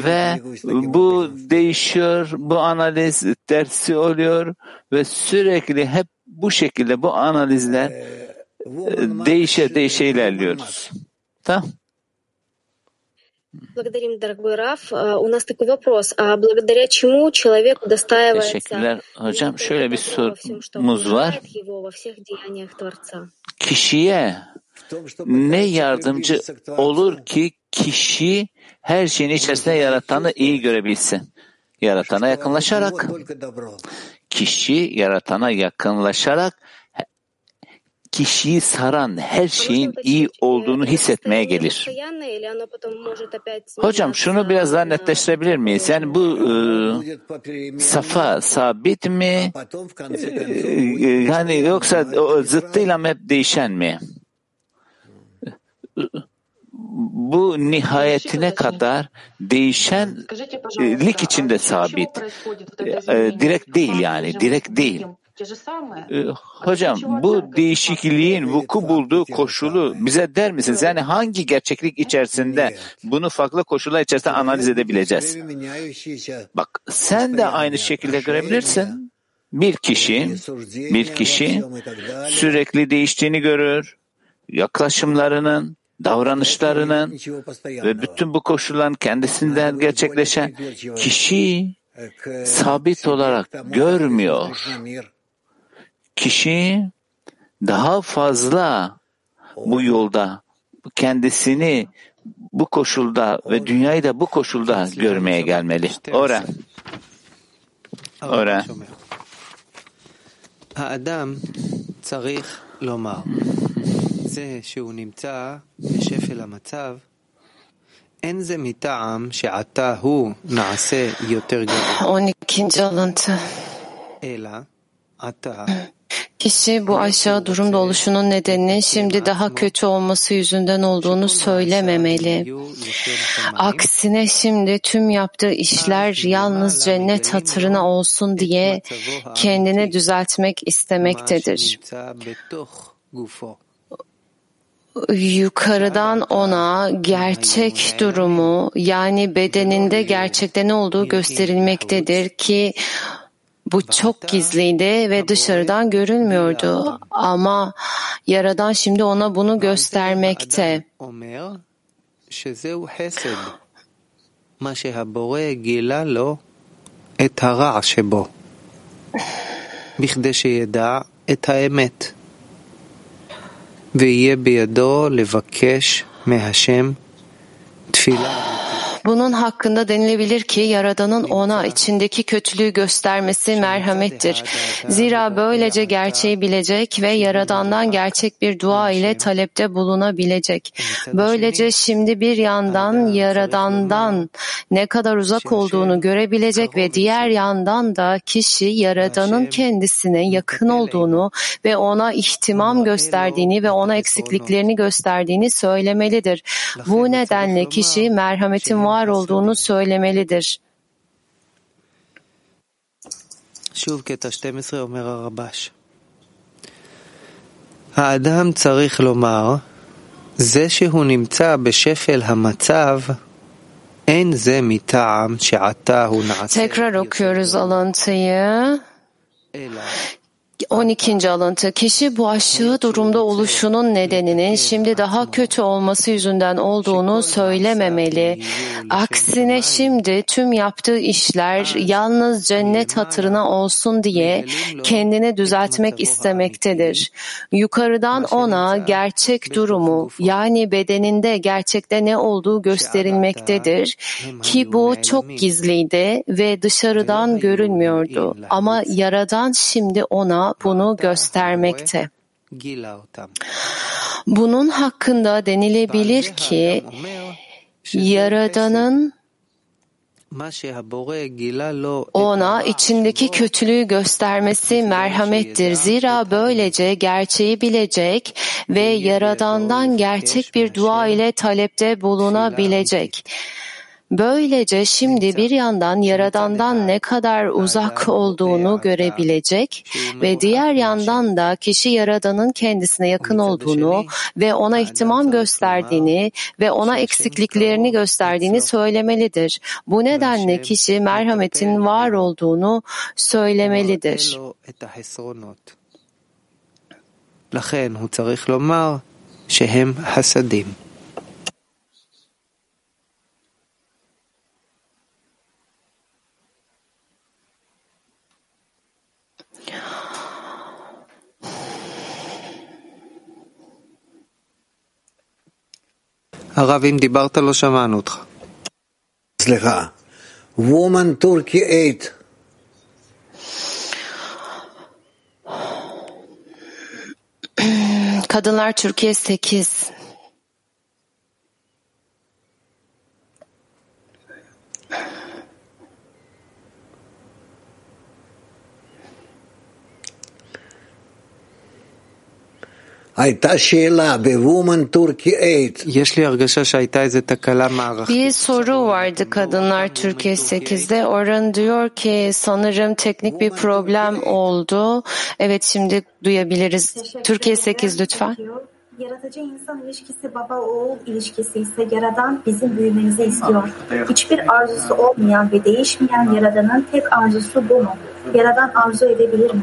Ve bu değişiyor, bu analiz tersi oluyor ve sürekli hep bu şekilde bu analizler değişe değişe ilerliyoruz. Tamam. Благодарим, дорогой Раф. У нас такой вопрос. А благодаря чему человек удостаивается Teşekkürler hocam. Şöyle bir sorumuz var. Kişiye ne yardımcı olur ki kişi her şeyin içerisinde yaratanı iyi görebilsin? Yaratana yakınlaşarak, kişi yaratana yakınlaşarak kişiyi saran her şeyin iyi olduğunu hissetmeye gelir. Hocam şunu biraz daha netleştirebilir miyiz? Yani bu e, safa sabit mi? E, yani yoksa o zıttıyla mı hep değişen mi? bu nihayetine kadar değişenlik içinde sabit. E, direkt değil yani, direkt değil. Ee, hocam bu değişikliğin vuku bulduğu koşulu bize der misiniz? Yani hangi gerçeklik içerisinde bunu farklı koşullar içerisinde analiz edebileceğiz? Bak sen de aynı şekilde görebilirsin. Bir kişi, bir kişi sürekli değiştiğini görür. Yaklaşımlarının, davranışlarının ve bütün bu koşulların kendisinden gerçekleşen kişi sabit olarak görmüyor Kişi daha fazla bu yolda kendisini bu koşulda ve dünyayı da bu koşulda görmeye gelmeli. Ora. Ora. האדם צריך לומר, זה שהוא נמצא בשפל המצב, אין זה מטעם שעתה הוא נעשה יותר גרוע, 12. alıntı. אלא עתה Kişi bu aşağı durumda oluşunun nedeninin şimdi daha kötü olması yüzünden olduğunu söylememeli. Aksine şimdi tüm yaptığı işler yalnız cennet hatırına olsun diye kendini düzeltmek istemektedir. Yukarıdan ona gerçek durumu yani bedeninde gerçekte ne olduğu gösterilmektedir ki bu çok gizliydi ve dışarıdan görünmüyordu. Ama Yaradan şimdi ona bunu göstermekte. אומר שזהו חסד, מה שהבורא גילה לו את הרע שבו, בכדי שידע את האמת, ויהיה בידו לבקש מהשם תפילה. Bunun hakkında denilebilir ki Yaradan'ın ona içindeki kötülüğü göstermesi merhamettir. Zira böylece gerçeği bilecek ve Yaradan'dan gerçek bir dua ile talepte bulunabilecek. Böylece şimdi bir yandan Yaradan'dan ne kadar uzak olduğunu görebilecek ve diğer yandan da kişi Yaradan'ın kendisine yakın olduğunu ve ona ihtimam gösterdiğini ve ona eksikliklerini gösterdiğini söylemelidir. Bu nedenle kişi merhametin var olduğunu söylemelidir. שוב קטע 12 אומר הרבש. האדם צריך לומר, זה שהוא נמצא בשפל המצב, אין זה מטעם שעתה הוא נעשה. Tekrar okuyoruz alıntıyı. 12. alıntı. Kişi bu aşağı durumda oluşunun nedeninin şimdi daha kötü olması yüzünden olduğunu söylememeli. Aksine şimdi tüm yaptığı işler yalnız cennet hatırına olsun diye kendini düzeltmek istemektedir. Yukarıdan ona gerçek durumu yani bedeninde gerçekte ne olduğu gösterilmektedir. ki bu çok gizliydi ve dışarıdan görünmüyordu. Ama Yaradan şimdi ona bunu göstermekte. Bunun hakkında denilebilir ki Yaradan'ın ona içindeki kötülüğü göstermesi merhamettir. Zira böylece gerçeği bilecek ve Yaradan'dan gerçek bir dua ile talepte bulunabilecek. Böylece şimdi bir yandan Yaradan'dan ne kadar uzak olduğunu görebilecek ve diğer yandan da kişi Yaradan'ın kendisine yakın olduğunu ve ona ihtimam gösterdiğini ve ona eksikliklerini gösterdiğini söylemelidir. Bu nedenle kişi merhametin var olduğunu söylemelidir. לו את החסרונות. לכן הוא צריך לומר שהם חסדים. הרב, אם דיברת לא שמענו אותך. סליחה. Woman Turkey 8. Kadınlar Türkiye 8. Bir soru vardı Kadınlar Türkiye 8'de. Oran diyor ki sanırım teknik bir problem oldu. Evet şimdi duyabiliriz. Türkiye 8 lütfen. Yaratıcı insan ilişkisi baba oğul ilişkisi ise yaradan bizim büyümemizi istiyor. Hiçbir arzusu olmayan ve değişmeyen yaradanın tek arzusu bu mu? Yaradan arzu edebilir mi?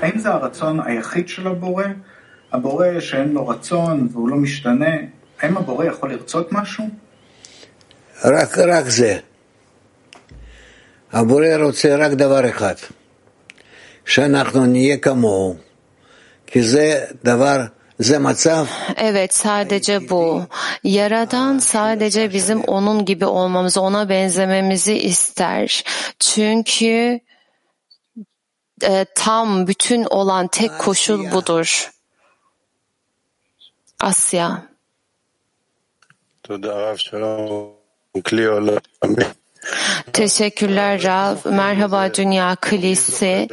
האם זה הרצון היחיד של הבורא? הבורא שאין לו רצון והוא לא משתנה, האם הבורא יכול לרצות משהו? רק, רק זה. הבורא רוצה רק דבר אחד, שאנחנו נהיה כמוהו, כי זה דבר Evet sadece bu. Yaradan sadece bizim onun gibi olmamızı, ona benzememizi ister. Çünkü e, tam bütün olan tek koşul budur. Asya. Teşekkürler Rav. Merhaba Dünya Kilisi.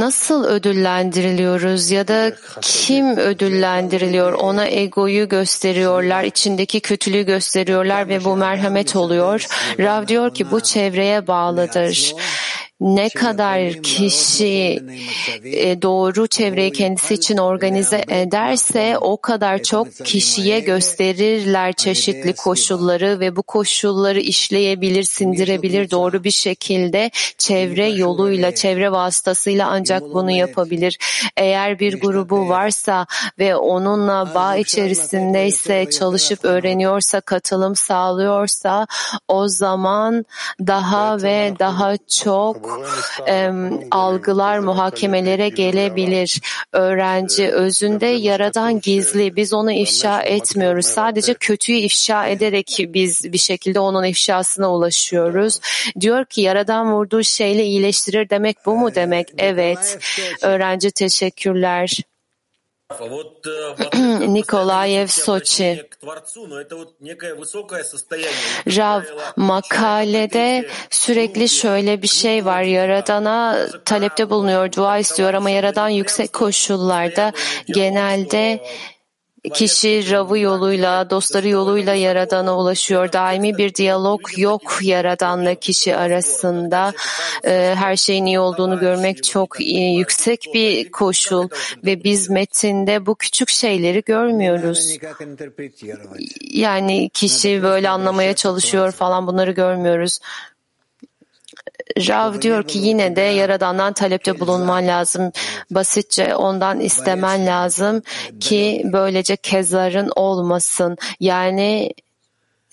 Nasıl ödüllendiriliyoruz ya da kim ödüllendiriliyor? Ona egoyu gösteriyorlar, içindeki kötülüğü gösteriyorlar ve bu merhamet oluyor. Rav diyor ki bu çevreye bağlıdır ne kadar kişi e, doğru çevreyi kendisi için organize ederse o kadar çok kişiye gösterirler çeşitli koşulları ve bu koşulları işleyebilir, sindirebilir doğru bir şekilde çevre yoluyla, çevre vasıtasıyla ancak bunu yapabilir. Eğer bir grubu varsa ve onunla bağ içerisindeyse, çalışıp öğreniyorsa, katılım sağlıyorsa o zaman daha ve daha çok e, algılar muhakemelere gelebilir. Öğrenci özünde yaradan gizli. Biz onu ifşa etmiyoruz. Sadece kötüyü ifşa ederek biz bir şekilde onun ifşasına ulaşıyoruz. Diyor ki yaradan vurduğu şeyle iyileştirir demek bu mu demek? Evet. Öğrenci teşekkürler. Nikolayev Soçi. Rav makalede sürekli şöyle bir şey var. Yaradana talepte bulunuyor, dua istiyor ama Yaradan yüksek koşullarda genelde Kişi Rav'ı yoluyla, dostları yoluyla Yaradan'a ulaşıyor. Daimi bir diyalog yok Yaradan'la kişi arasında. Her şeyin iyi olduğunu görmek çok iyi, yüksek bir koşul ve biz metinde bu küçük şeyleri görmüyoruz. Yani kişi böyle anlamaya çalışıyor falan bunları görmüyoruz. Rav diyor ki yine de Yaradan'dan talepte bulunman lazım. Basitçe ondan istemen lazım ki böylece kezarın olmasın. Yani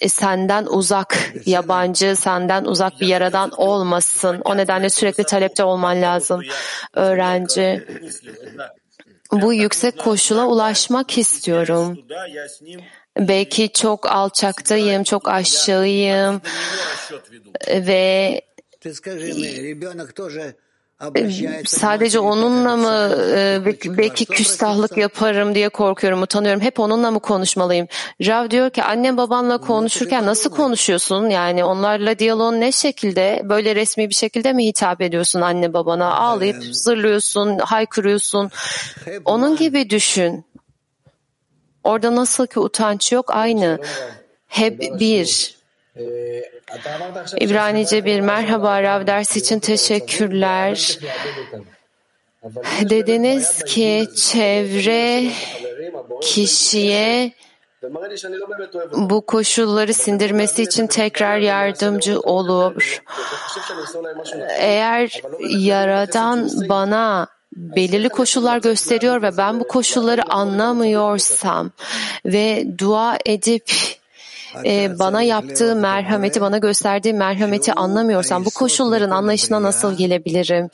senden uzak, yabancı, senden uzak bir yaradan olmasın. O nedenle sürekli talepte olman lazım. Öğrenci, bu yüksek koşula ulaşmak istiyorum. Belki çok alçaktayım, çok aşağıyım ve sadece onunla mı belki küstahlık yaparım diye korkuyorum, utanıyorum. Hep onunla mı konuşmalıyım? Rav diyor ki annem babanla konuşurken nasıl konuşuyorsun? Yani onlarla diyaloğun ne şekilde? Böyle resmi bir şekilde mi hitap ediyorsun anne babana? Ağlayıp zırlıyorsun, haykırıyorsun. Onun gibi düşün. Orada nasıl ki utanç yok aynı. Hep bir. İbranice bir merhaba Rav ders için teşekkürler. Dediniz ki çevre kişiye bu koşulları sindirmesi için tekrar yardımcı olur. Eğer Yaradan bana belirli koşullar gösteriyor ve ben bu koşulları anlamıyorsam ve dua edip e, bana yaptığı merhameti, bana gösterdiği merhameti anlamıyorsam bu koşulların anlayışına nasıl gelebilirim?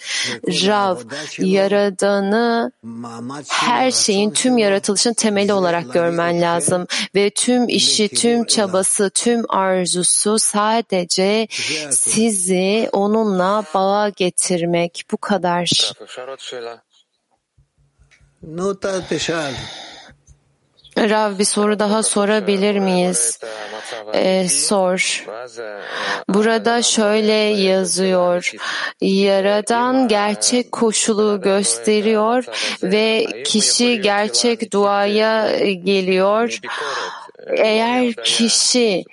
Rav, Yaradan'ı her şeyin, tüm yaratılışın temeli olarak görmen lazım ve tüm işi, tüm çabası, tüm arzusu sadece sizi onunla bağa getirmek. Bu kadar. Rav bir soru daha sorabilir miyiz? e, sor. Burada şöyle yazıyor. Yaradan gerçek koşulu gösteriyor ve kişi gerçek duaya geliyor. Eğer kişi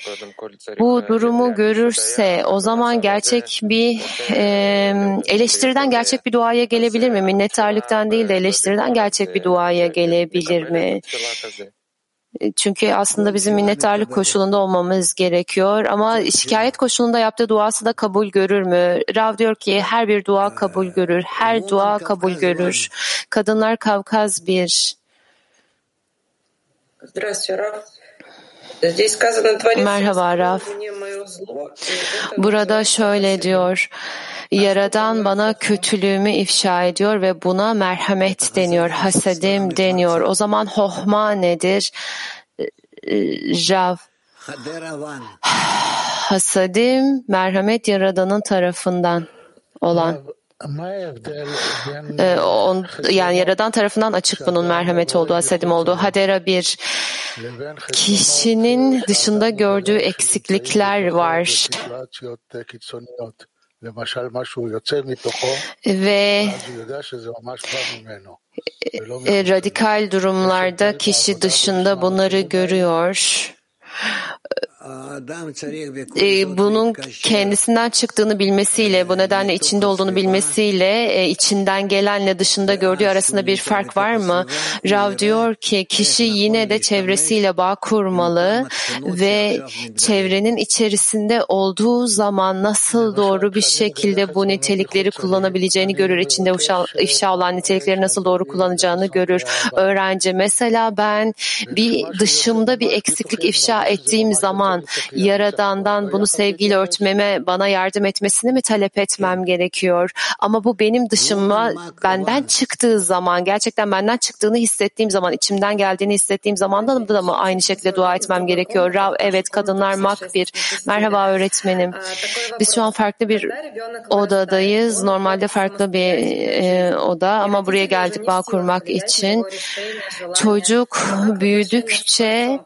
bu durumu görürse o zaman gerçek bir e, eleştiriden gerçek bir duaya gelebilir mi? Minnettarlıktan değil de eleştiriden gerçek bir duaya gelebilir mi? Çünkü aslında bizim minnettarlık koşulunda olmamız gerekiyor ama şikayet koşulunda yaptığı duası da kabul görür mü? Rav diyor ki her bir dua kabul görür, her dua kabul görür. Kadınlar Kavkaz bir. Merhaba Raf. Burada şöyle diyor. Yaradan bana kötülüğümü ifşa ediyor ve buna merhamet deniyor, hasedim deniyor. O zaman hohma nedir? Rav. Hasadim, merhamet Yaradan'ın tarafından olan. Ee, on, yani Yaradan tarafından açık bunun merhamet olduğu, hasedim olduğu. Hadera bir kişinin dışında gördüğü eksiklikler var. Ve e, radikal durumlarda kişi dışında bunları görüyor. Bunun kendisinden çıktığını bilmesiyle, bu nedenle içinde olduğunu bilmesiyle, içinden gelenle dışında gördüğü arasında bir fark var mı? Rav diyor ki kişi yine de çevresiyle bağ kurmalı ve çevrenin içerisinde olduğu zaman nasıl doğru bir şekilde bu nitelikleri kullanabileceğini görür. İçinde ifşa olan nitelikleri nasıl doğru kullanacağını görür. Öğrenci. Mesela ben bir dışımda bir eksiklik ifşa ettiğim zaman Yaradan'dan bunu sevgiyle örtmeme, bana yardım etmesini mi talep etmem gerekiyor? Ama bu benim dışıma benden çıktığı zaman, gerçekten benden çıktığını hissettiğim zaman, içimden geldiğini hissettiğim zaman da, da mı aynı şekilde dua etmem gerekiyor? Rav, evet kadınlar mak bir. Merhaba öğretmenim. Biz şu an farklı bir odadayız. Normalde farklı bir e, oda ama buraya geldik bağ kurmak için. Çocuk büyüdükçe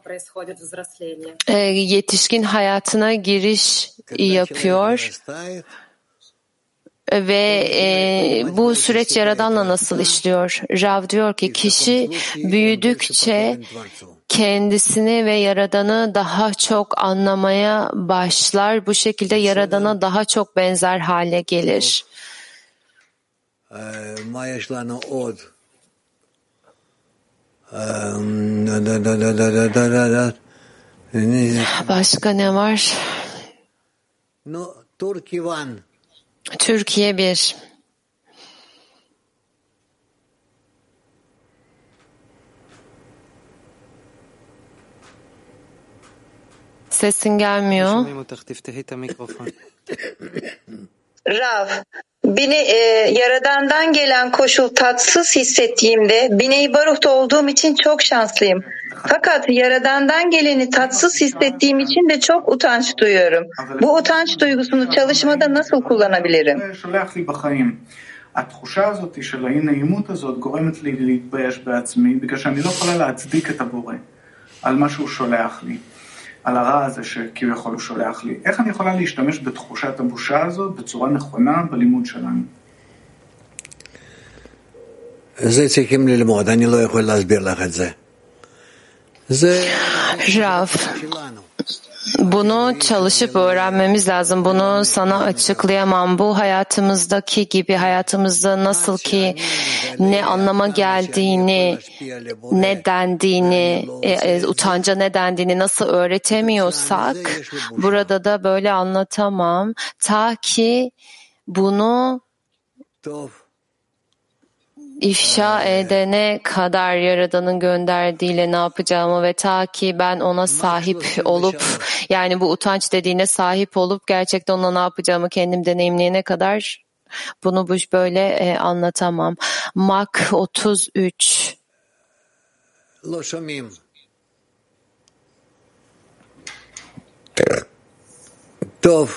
e, yetişkin hayatına giriş yapıyor ve e, bu süreç Yaradan'la nasıl işliyor? Rav diyor ki kişi büyüdükçe kendisini ve Yaradan'ı daha çok anlamaya başlar. Bu şekilde Yaradan'a daha çok benzer hale gelir. Başka ne var? Türkiye bir. Sesin gelmiyor. Rav, beni e, Yaradan'dan gelen koşul tatsız hissettiğimde Biney Baruh'ta olduğum için çok şanslıyım. Fakat Yaradan'dan geleni tatsız hissettiğim için de çok utanç duyuyorum. Bu utanç duygusunu çalışmada nasıl kullanabilirim? התחושה הזאת של האי נעימות הזאת גורמת לי להתבייש בעצמי בגלל שאני לא יכולה להצדיק את הבורא על מה שהוא שולח לי. על הרע הזה שכביכול הוא שולח לי. איך אני יכולה להשתמש בתחושת הבושה הזאת בצורה נכונה בלימוד שלנו? זה צריכים ללמוד, אני לא יכול להסביר לך את זה. זה... Rav, bunu çalışıp öğrenmemiz lazım. Bunu sana açıklayamam. Bu hayatımızdaki gibi hayatımızda nasıl ki ne anlama geldiğini, ne dendiğini, e, e, utanca ne dendiğini nasıl öğretemiyorsak burada da böyle anlatamam. Ta ki bunu ifşa edene kadar Yaradan'ın gönderdiğiyle ne yapacağımı ve ta ki ben ona sahip olup yani bu utanç dediğine sahip olup gerçekten ona ne yapacağımı kendim deneyimleyene kadar bunu bu böyle e, anlatamam. Mak 33 Tov.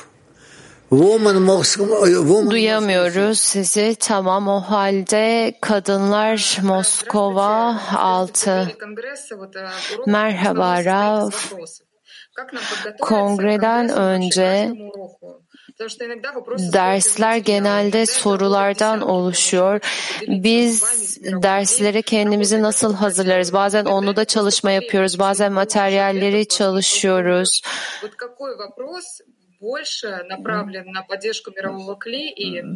Duyamıyoruz sizi. Tamam o halde kadınlar Moskova 6. Merhaba Rav. Kongreden önce dersler genelde sorulardan oluşuyor. Biz derslere kendimizi nasıl hazırlarız? Bazen onu da çalışma yapıyoruz, bazen materyalleri çalışıyoruz.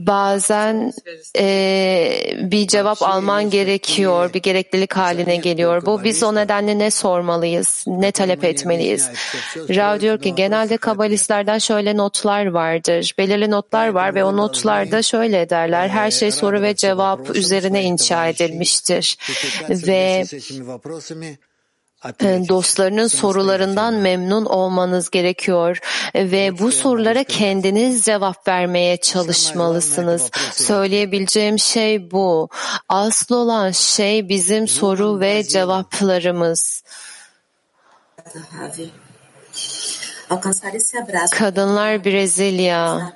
Bazen e, bir cevap alman gerekiyor, bir gereklilik haline geliyor. Bu biz o nedenle ne sormalıyız, ne talep etmeliyiz? Rao diyor ki genelde kabalistlerden şöyle notlar vardır. Belirli notlar var ve o notlarda şöyle ederler. Her şey soru ve cevap üzerine inşa edilmiştir. Ve dostlarının sorularından memnun olmanız gerekiyor ve bu sorulara kendiniz cevap vermeye çalışmalısınız. Söyleyebileceğim şey bu. Asıl olan şey bizim soru ve cevaplarımız. Kadınlar Brezilya.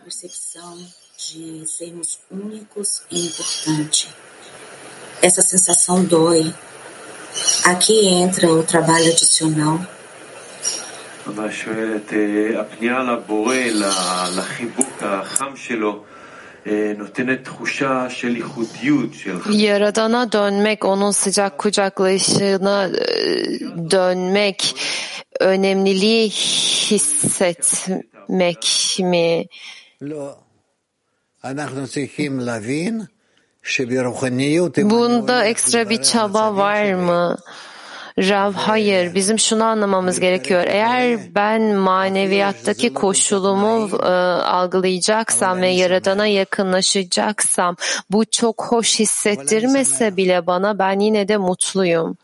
Essa sensação dói. Aqui entra o trabalho adicional. והשואלת, הפנייה לבורא, לחיבוק החם שלו, נותנת תחושה של ייחודיות, של... Yaradana dönmek, onun sıcak kucaklayışına dönmek, önemliliği hissetmek mi? Bunda ekstra bir çaba var mı? Rav hayır bizim şunu anlamamız gerekiyor. Eğer ben maneviyattaki koşulumu e, algılayacaksam ve yaradana yakınlaşacaksam bu çok hoş hissettirmese bile bana ben yine de mutluyum.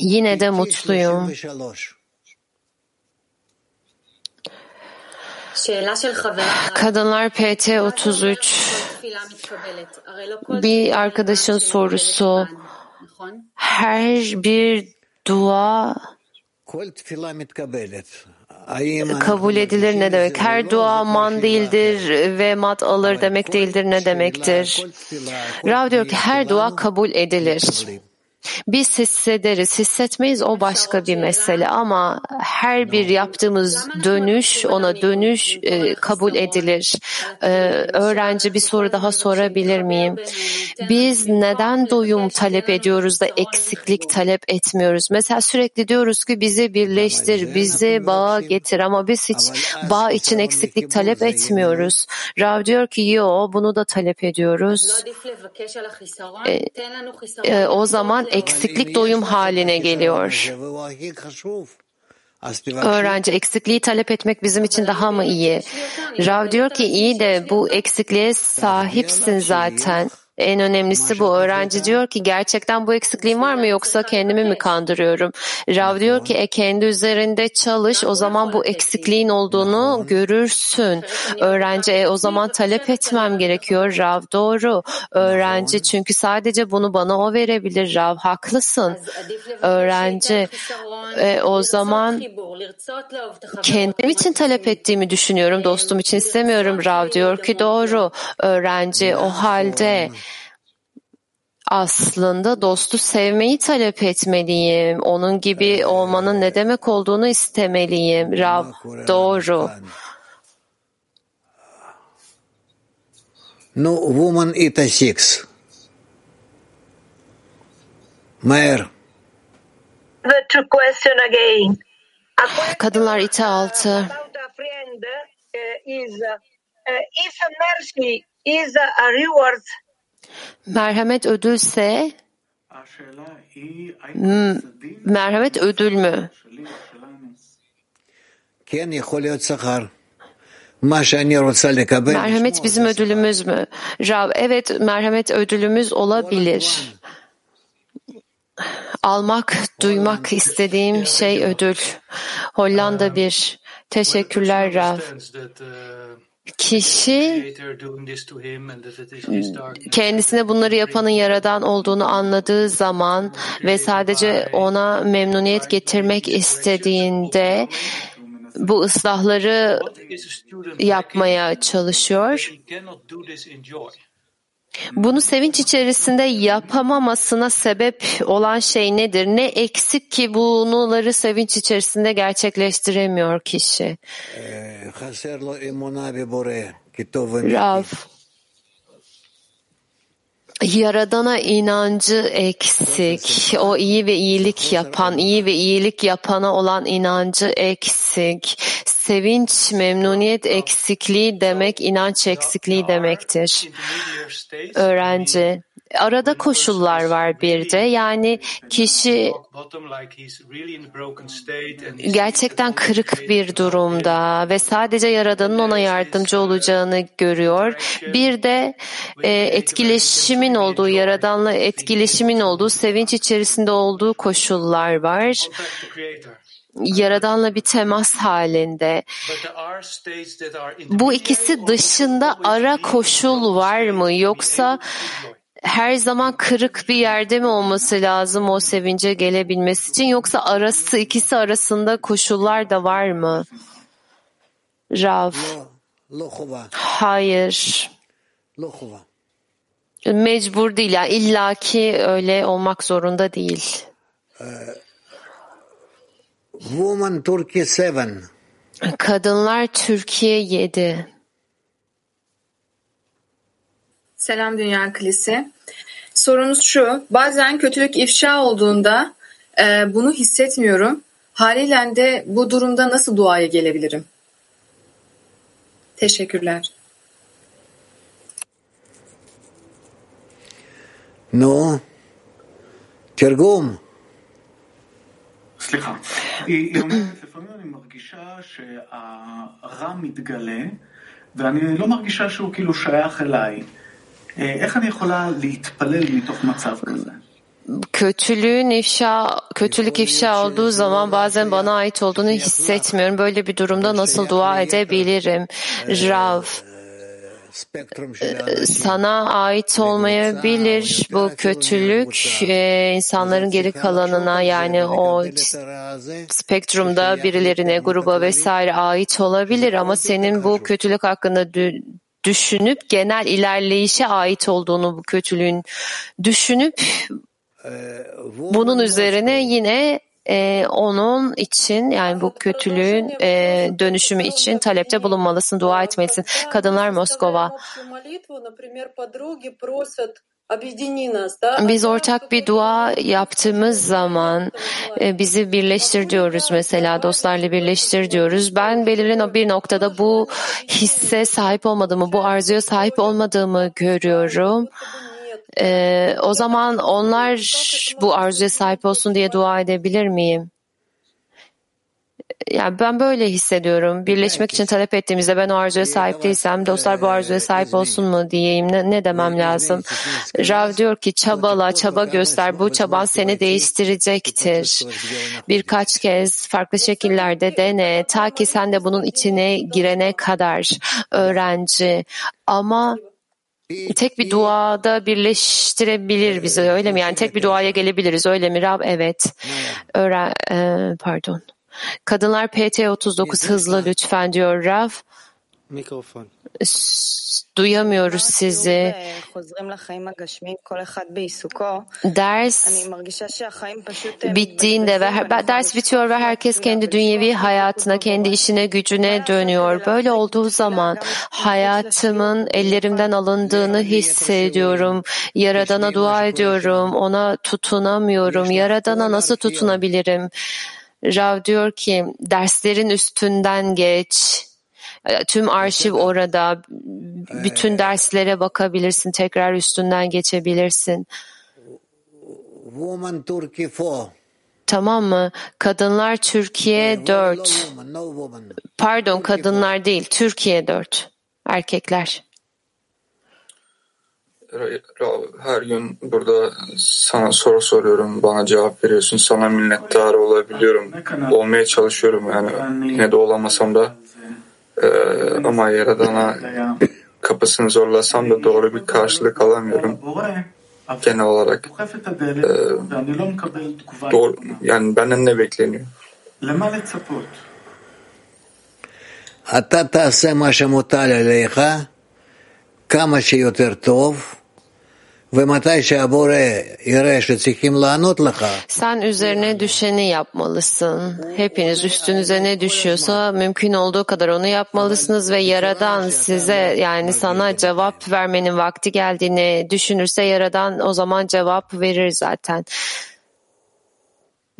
Yine de mutluyum. Kadınlar PT 33 bir arkadaşın sorusu her bir dua kabul edilir ne demek? Her dua man değildir ve mat alır demek değildir ne demektir? Rav diyor ki her dua kabul edilir. Biz hissederiz, hissetmeyiz o başka bir mesele ama her bir yaptığımız dönüş, ona dönüş e, kabul edilir. E, öğrenci bir soru daha sorabilir miyim? Biz neden doyum talep ediyoruz da eksiklik talep etmiyoruz? Mesela sürekli diyoruz ki bizi birleştir, bizi bağa getir ama biz hiç bağ için eksiklik talep etmiyoruz. Rav diyor ki yo bunu da talep ediyoruz. E, e, o zaman eksiklik doyum haline geliyor. Öğrenci eksikliği talep etmek bizim için daha mı iyi? Rav diyor ki iyi de bu eksikliğe sahipsin zaten. En önemlisi bu. Öğrenci diyor ki gerçekten bu eksikliğim var mı yoksa kendimi mi kandırıyorum? Rav diyor ki e, kendi üzerinde çalış o zaman bu eksikliğin olduğunu görürsün. Öğrenci e, o zaman talep etmem gerekiyor. Rav doğru. Öğrenci çünkü sadece bunu bana o verebilir. Rav haklısın. Öğrenci e, o zaman kendim için talep ettiğimi düşünüyorum. Dostum için istemiyorum. Rav diyor ki doğru. Öğrenci o halde aslında dostu sevmeyi talep etmeliyim. Onun gibi olmanın ne demek olduğunu istemeliyim. Rav doğru. No, woman ita six. Mayor. The two question again. Kadınlar ite altı. A uh, is uh, if mercy is a reward Merhamet ödülse merhamet ödül mü? Merhamet bizim ödülümüz mü? Rab, evet merhamet ödülümüz olabilir. Almak, duymak istediğim şey ödül. Hollanda bir. Teşekkürler Rav. Kişi kendisine bunları yapanın yaradan olduğunu anladığı zaman ve sadece ona memnuniyet getirmek istediğinde bu ıslahları yapmaya çalışıyor. Bunu sevinç içerisinde yapamamasına sebep olan şey nedir? Ne eksik ki bunları sevinç içerisinde gerçekleştiremiyor kişi? Rav, Yaradana inancı eksik. O iyi ve iyilik yapan, iyi ve iyilik yapana olan inancı eksik. Sevinç, memnuniyet eksikliği demek inanç eksikliği demektir. Öğrenci, arada koşullar var bir de. Yani kişi gerçekten kırık bir durumda ve sadece Yaradan'ın ona yardımcı olacağını görüyor. Bir de e, etkileşimin olduğu, Yaradan'la etkileşimin olduğu, sevinç içerisinde olduğu koşullar var. Yaradan'la bir temas halinde. Bu ikisi dışında ara koşul var mı? Yoksa her zaman kırık bir yerde mi olması lazım o sevince gelebilmesi için yoksa arası ikisi arasında koşullar da var mı? Rav. Hayır. Mecbur değil yani illaki öyle olmak zorunda değil. Woman Turkey 7. Kadınlar Türkiye 7. Selam Dünya Kilisi. Sorunuz şu, bazen kötülük ifşa olduğunda e, bunu hissetmiyorum. Haliyle de bu durumda nasıl duaya gelebilirim? Teşekkürler. No. תרגום. סליחה. היא אומרת, לפעמים אני מרגישה שהרע מתגלה, ואני לא מרגישה שהוא כאילו שייך אליי. kötülüğün ifşa, kötülük ifşa olduğu zaman bazen bana ait olduğunu hissetmiyorum. Böyle bir durumda nasıl dua edebilirim? Rav, sana ait olmayabilir bu kötülük insanların geri kalanına yani o spektrumda birilerine gruba vesaire ait olabilir ama senin bu kötülük hakkında düşünüp genel ilerleyişe ait olduğunu bu kötülüğün düşünüp bunun üzerine yine e, onun için yani bu kötülüğün e, dönüşümü için talepte bulunmalısın, dua etmelisin. Kadınlar Moskova. Biz ortak bir dua yaptığımız zaman e, bizi birleştir diyoruz mesela dostlarla birleştir diyoruz. Ben belirli bir noktada bu hisse sahip olmadığımı, bu arzuya sahip olmadığımı görüyorum. Ee, o zaman onlar bu arzuya sahip olsun diye dua edebilir miyim? Yani ben böyle hissediyorum. Birleşmek için talep ettiğimizde ben o arzuya sahip değilsem dostlar bu arzuya sahip olsun mu diyeyim. Ne, ne demem lazım? Rav diyor ki çabala, çaba göster. Bu çaban seni değiştirecektir. Birkaç kez farklı şekillerde dene. Ta ki sen de bunun içine girene kadar öğrenci. Ama tek bir duada birleştirebilir bizi öyle mi? Yani tek bir duaya gelebiliriz öyle mi Rab? Evet. Öğren, e, pardon. Kadınlar PT 39 hızlı lütfen diyor Rav. Mikrofon. Duyamıyoruz sizi. Ders bittiğinde ve her, ders bitiyor ve herkes kendi dünyevi hayatına, kendi işine, gücüne dönüyor. Böyle olduğu zaman hayatımın ellerimden alındığını hissediyorum. Yaradana dua ediyorum. Ona tutunamıyorum. Yaradana nasıl tutunabilirim? Rav diyor ki derslerin üstünden geç. Tüm arşiv orada. Bütün derslere bakabilirsin. Tekrar üstünden geçebilirsin. Woman Turkey 4. Tamam mı? Kadınlar Türkiye 4. Pardon kadınlar değil. Türkiye 4. Erkekler her gün burada sana soru soruyorum, bana cevap veriyorsun, sana minnettar olabiliyorum, olmaya çalışıyorum yani. yine de olamasam da ee, e, ama Yaradan'a kapısını zorlasam da doğru bir karşılık alamıyorum. Genel olarak e, doğru, yani benden ne bekleniyor? Hatta tasem aşamutal aleyha כמה שיותר טוב Sen üzerine düşeni yapmalısın. Hepiniz üstünüze ne düşüyorsa mümkün olduğu kadar onu yapmalısınız ve Yaradan size yani sana cevap vermenin vakti geldiğini düşünürse Yaradan o zaman cevap verir zaten.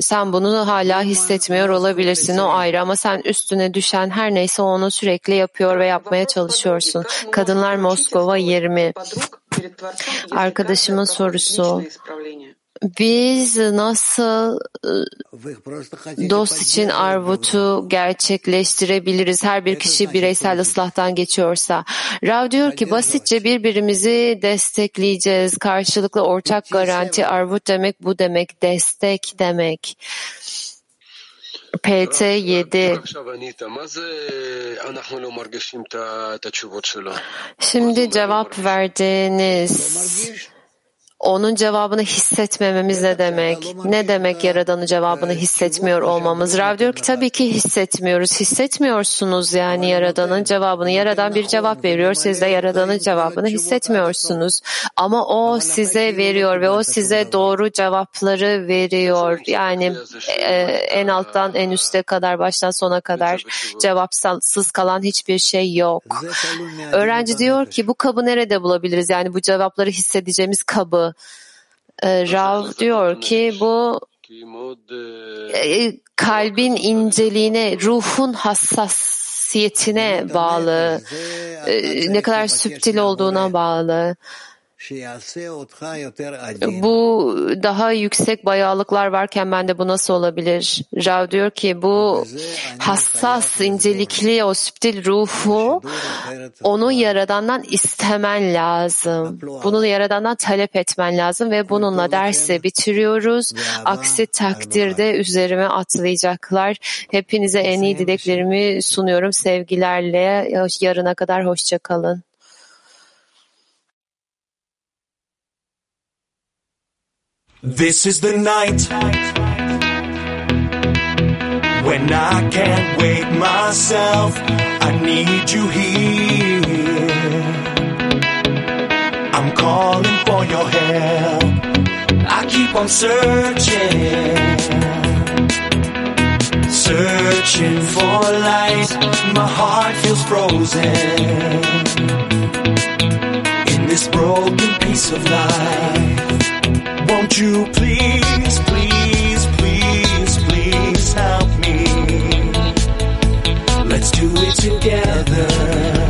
Sen bunu hala hissetmiyor olabilirsin o ayrı ama sen üstüne düşen her neyse onu sürekli yapıyor ve yapmaya çalışıyorsun. Kadınlar Moskova 20. Arkadaşımın sorusu. Biz nasıl dost için arvutu gerçekleştirebiliriz? Her bir kişi bireysel ıslahtan geçiyorsa. Rav diyor ki basitçe birbirimizi destekleyeceğiz. Karşılıklı ortak garanti arvut demek bu demek. Destek demek. PT 7 Şimdi cevap verdiniz onun cevabını hissetmememiz ne demek? Ne demek Yaradan'ın cevabını hissetmiyor olmamız? Rav diyor ki tabii ki hissetmiyoruz. Hissetmiyorsunuz yani Yaradan'ın cevabını. Yaradan bir cevap veriyor. Siz de Yaradan'ın cevabını hissetmiyorsunuz. Ama o size veriyor ve o size doğru cevapları veriyor. Yani e, en alttan en üste kadar baştan sona kadar cevapsız kalan hiçbir şey yok. Öğrenci diyor ki bu kabı nerede bulabiliriz? Yani bu cevapları hissedeceğimiz kabı Rav diyor ki bu kalbin inceliğine, ruhun hassasiyetine bağlı, ne kadar süptil olduğuna bağlı. Bu daha yüksek bayağılıklar varken bende bu nasıl olabilir? Rav diyor ki bu hassas, incelikli o süptil ruhu onu yaradandan istemen lazım. Bunu yaradandan talep etmen lazım ve bununla dersi bitiriyoruz. Aksi takdirde üzerime atlayacaklar. Hepinize en iyi dileklerimi sunuyorum. Sevgilerle yarına kadar hoşça This is the night when I can't wait myself. I need you here. I'm calling for your help. I keep on searching, searching for light. My heart feels frozen this broken piece of life. Won't you please, please, please, please help me? Let's do it together.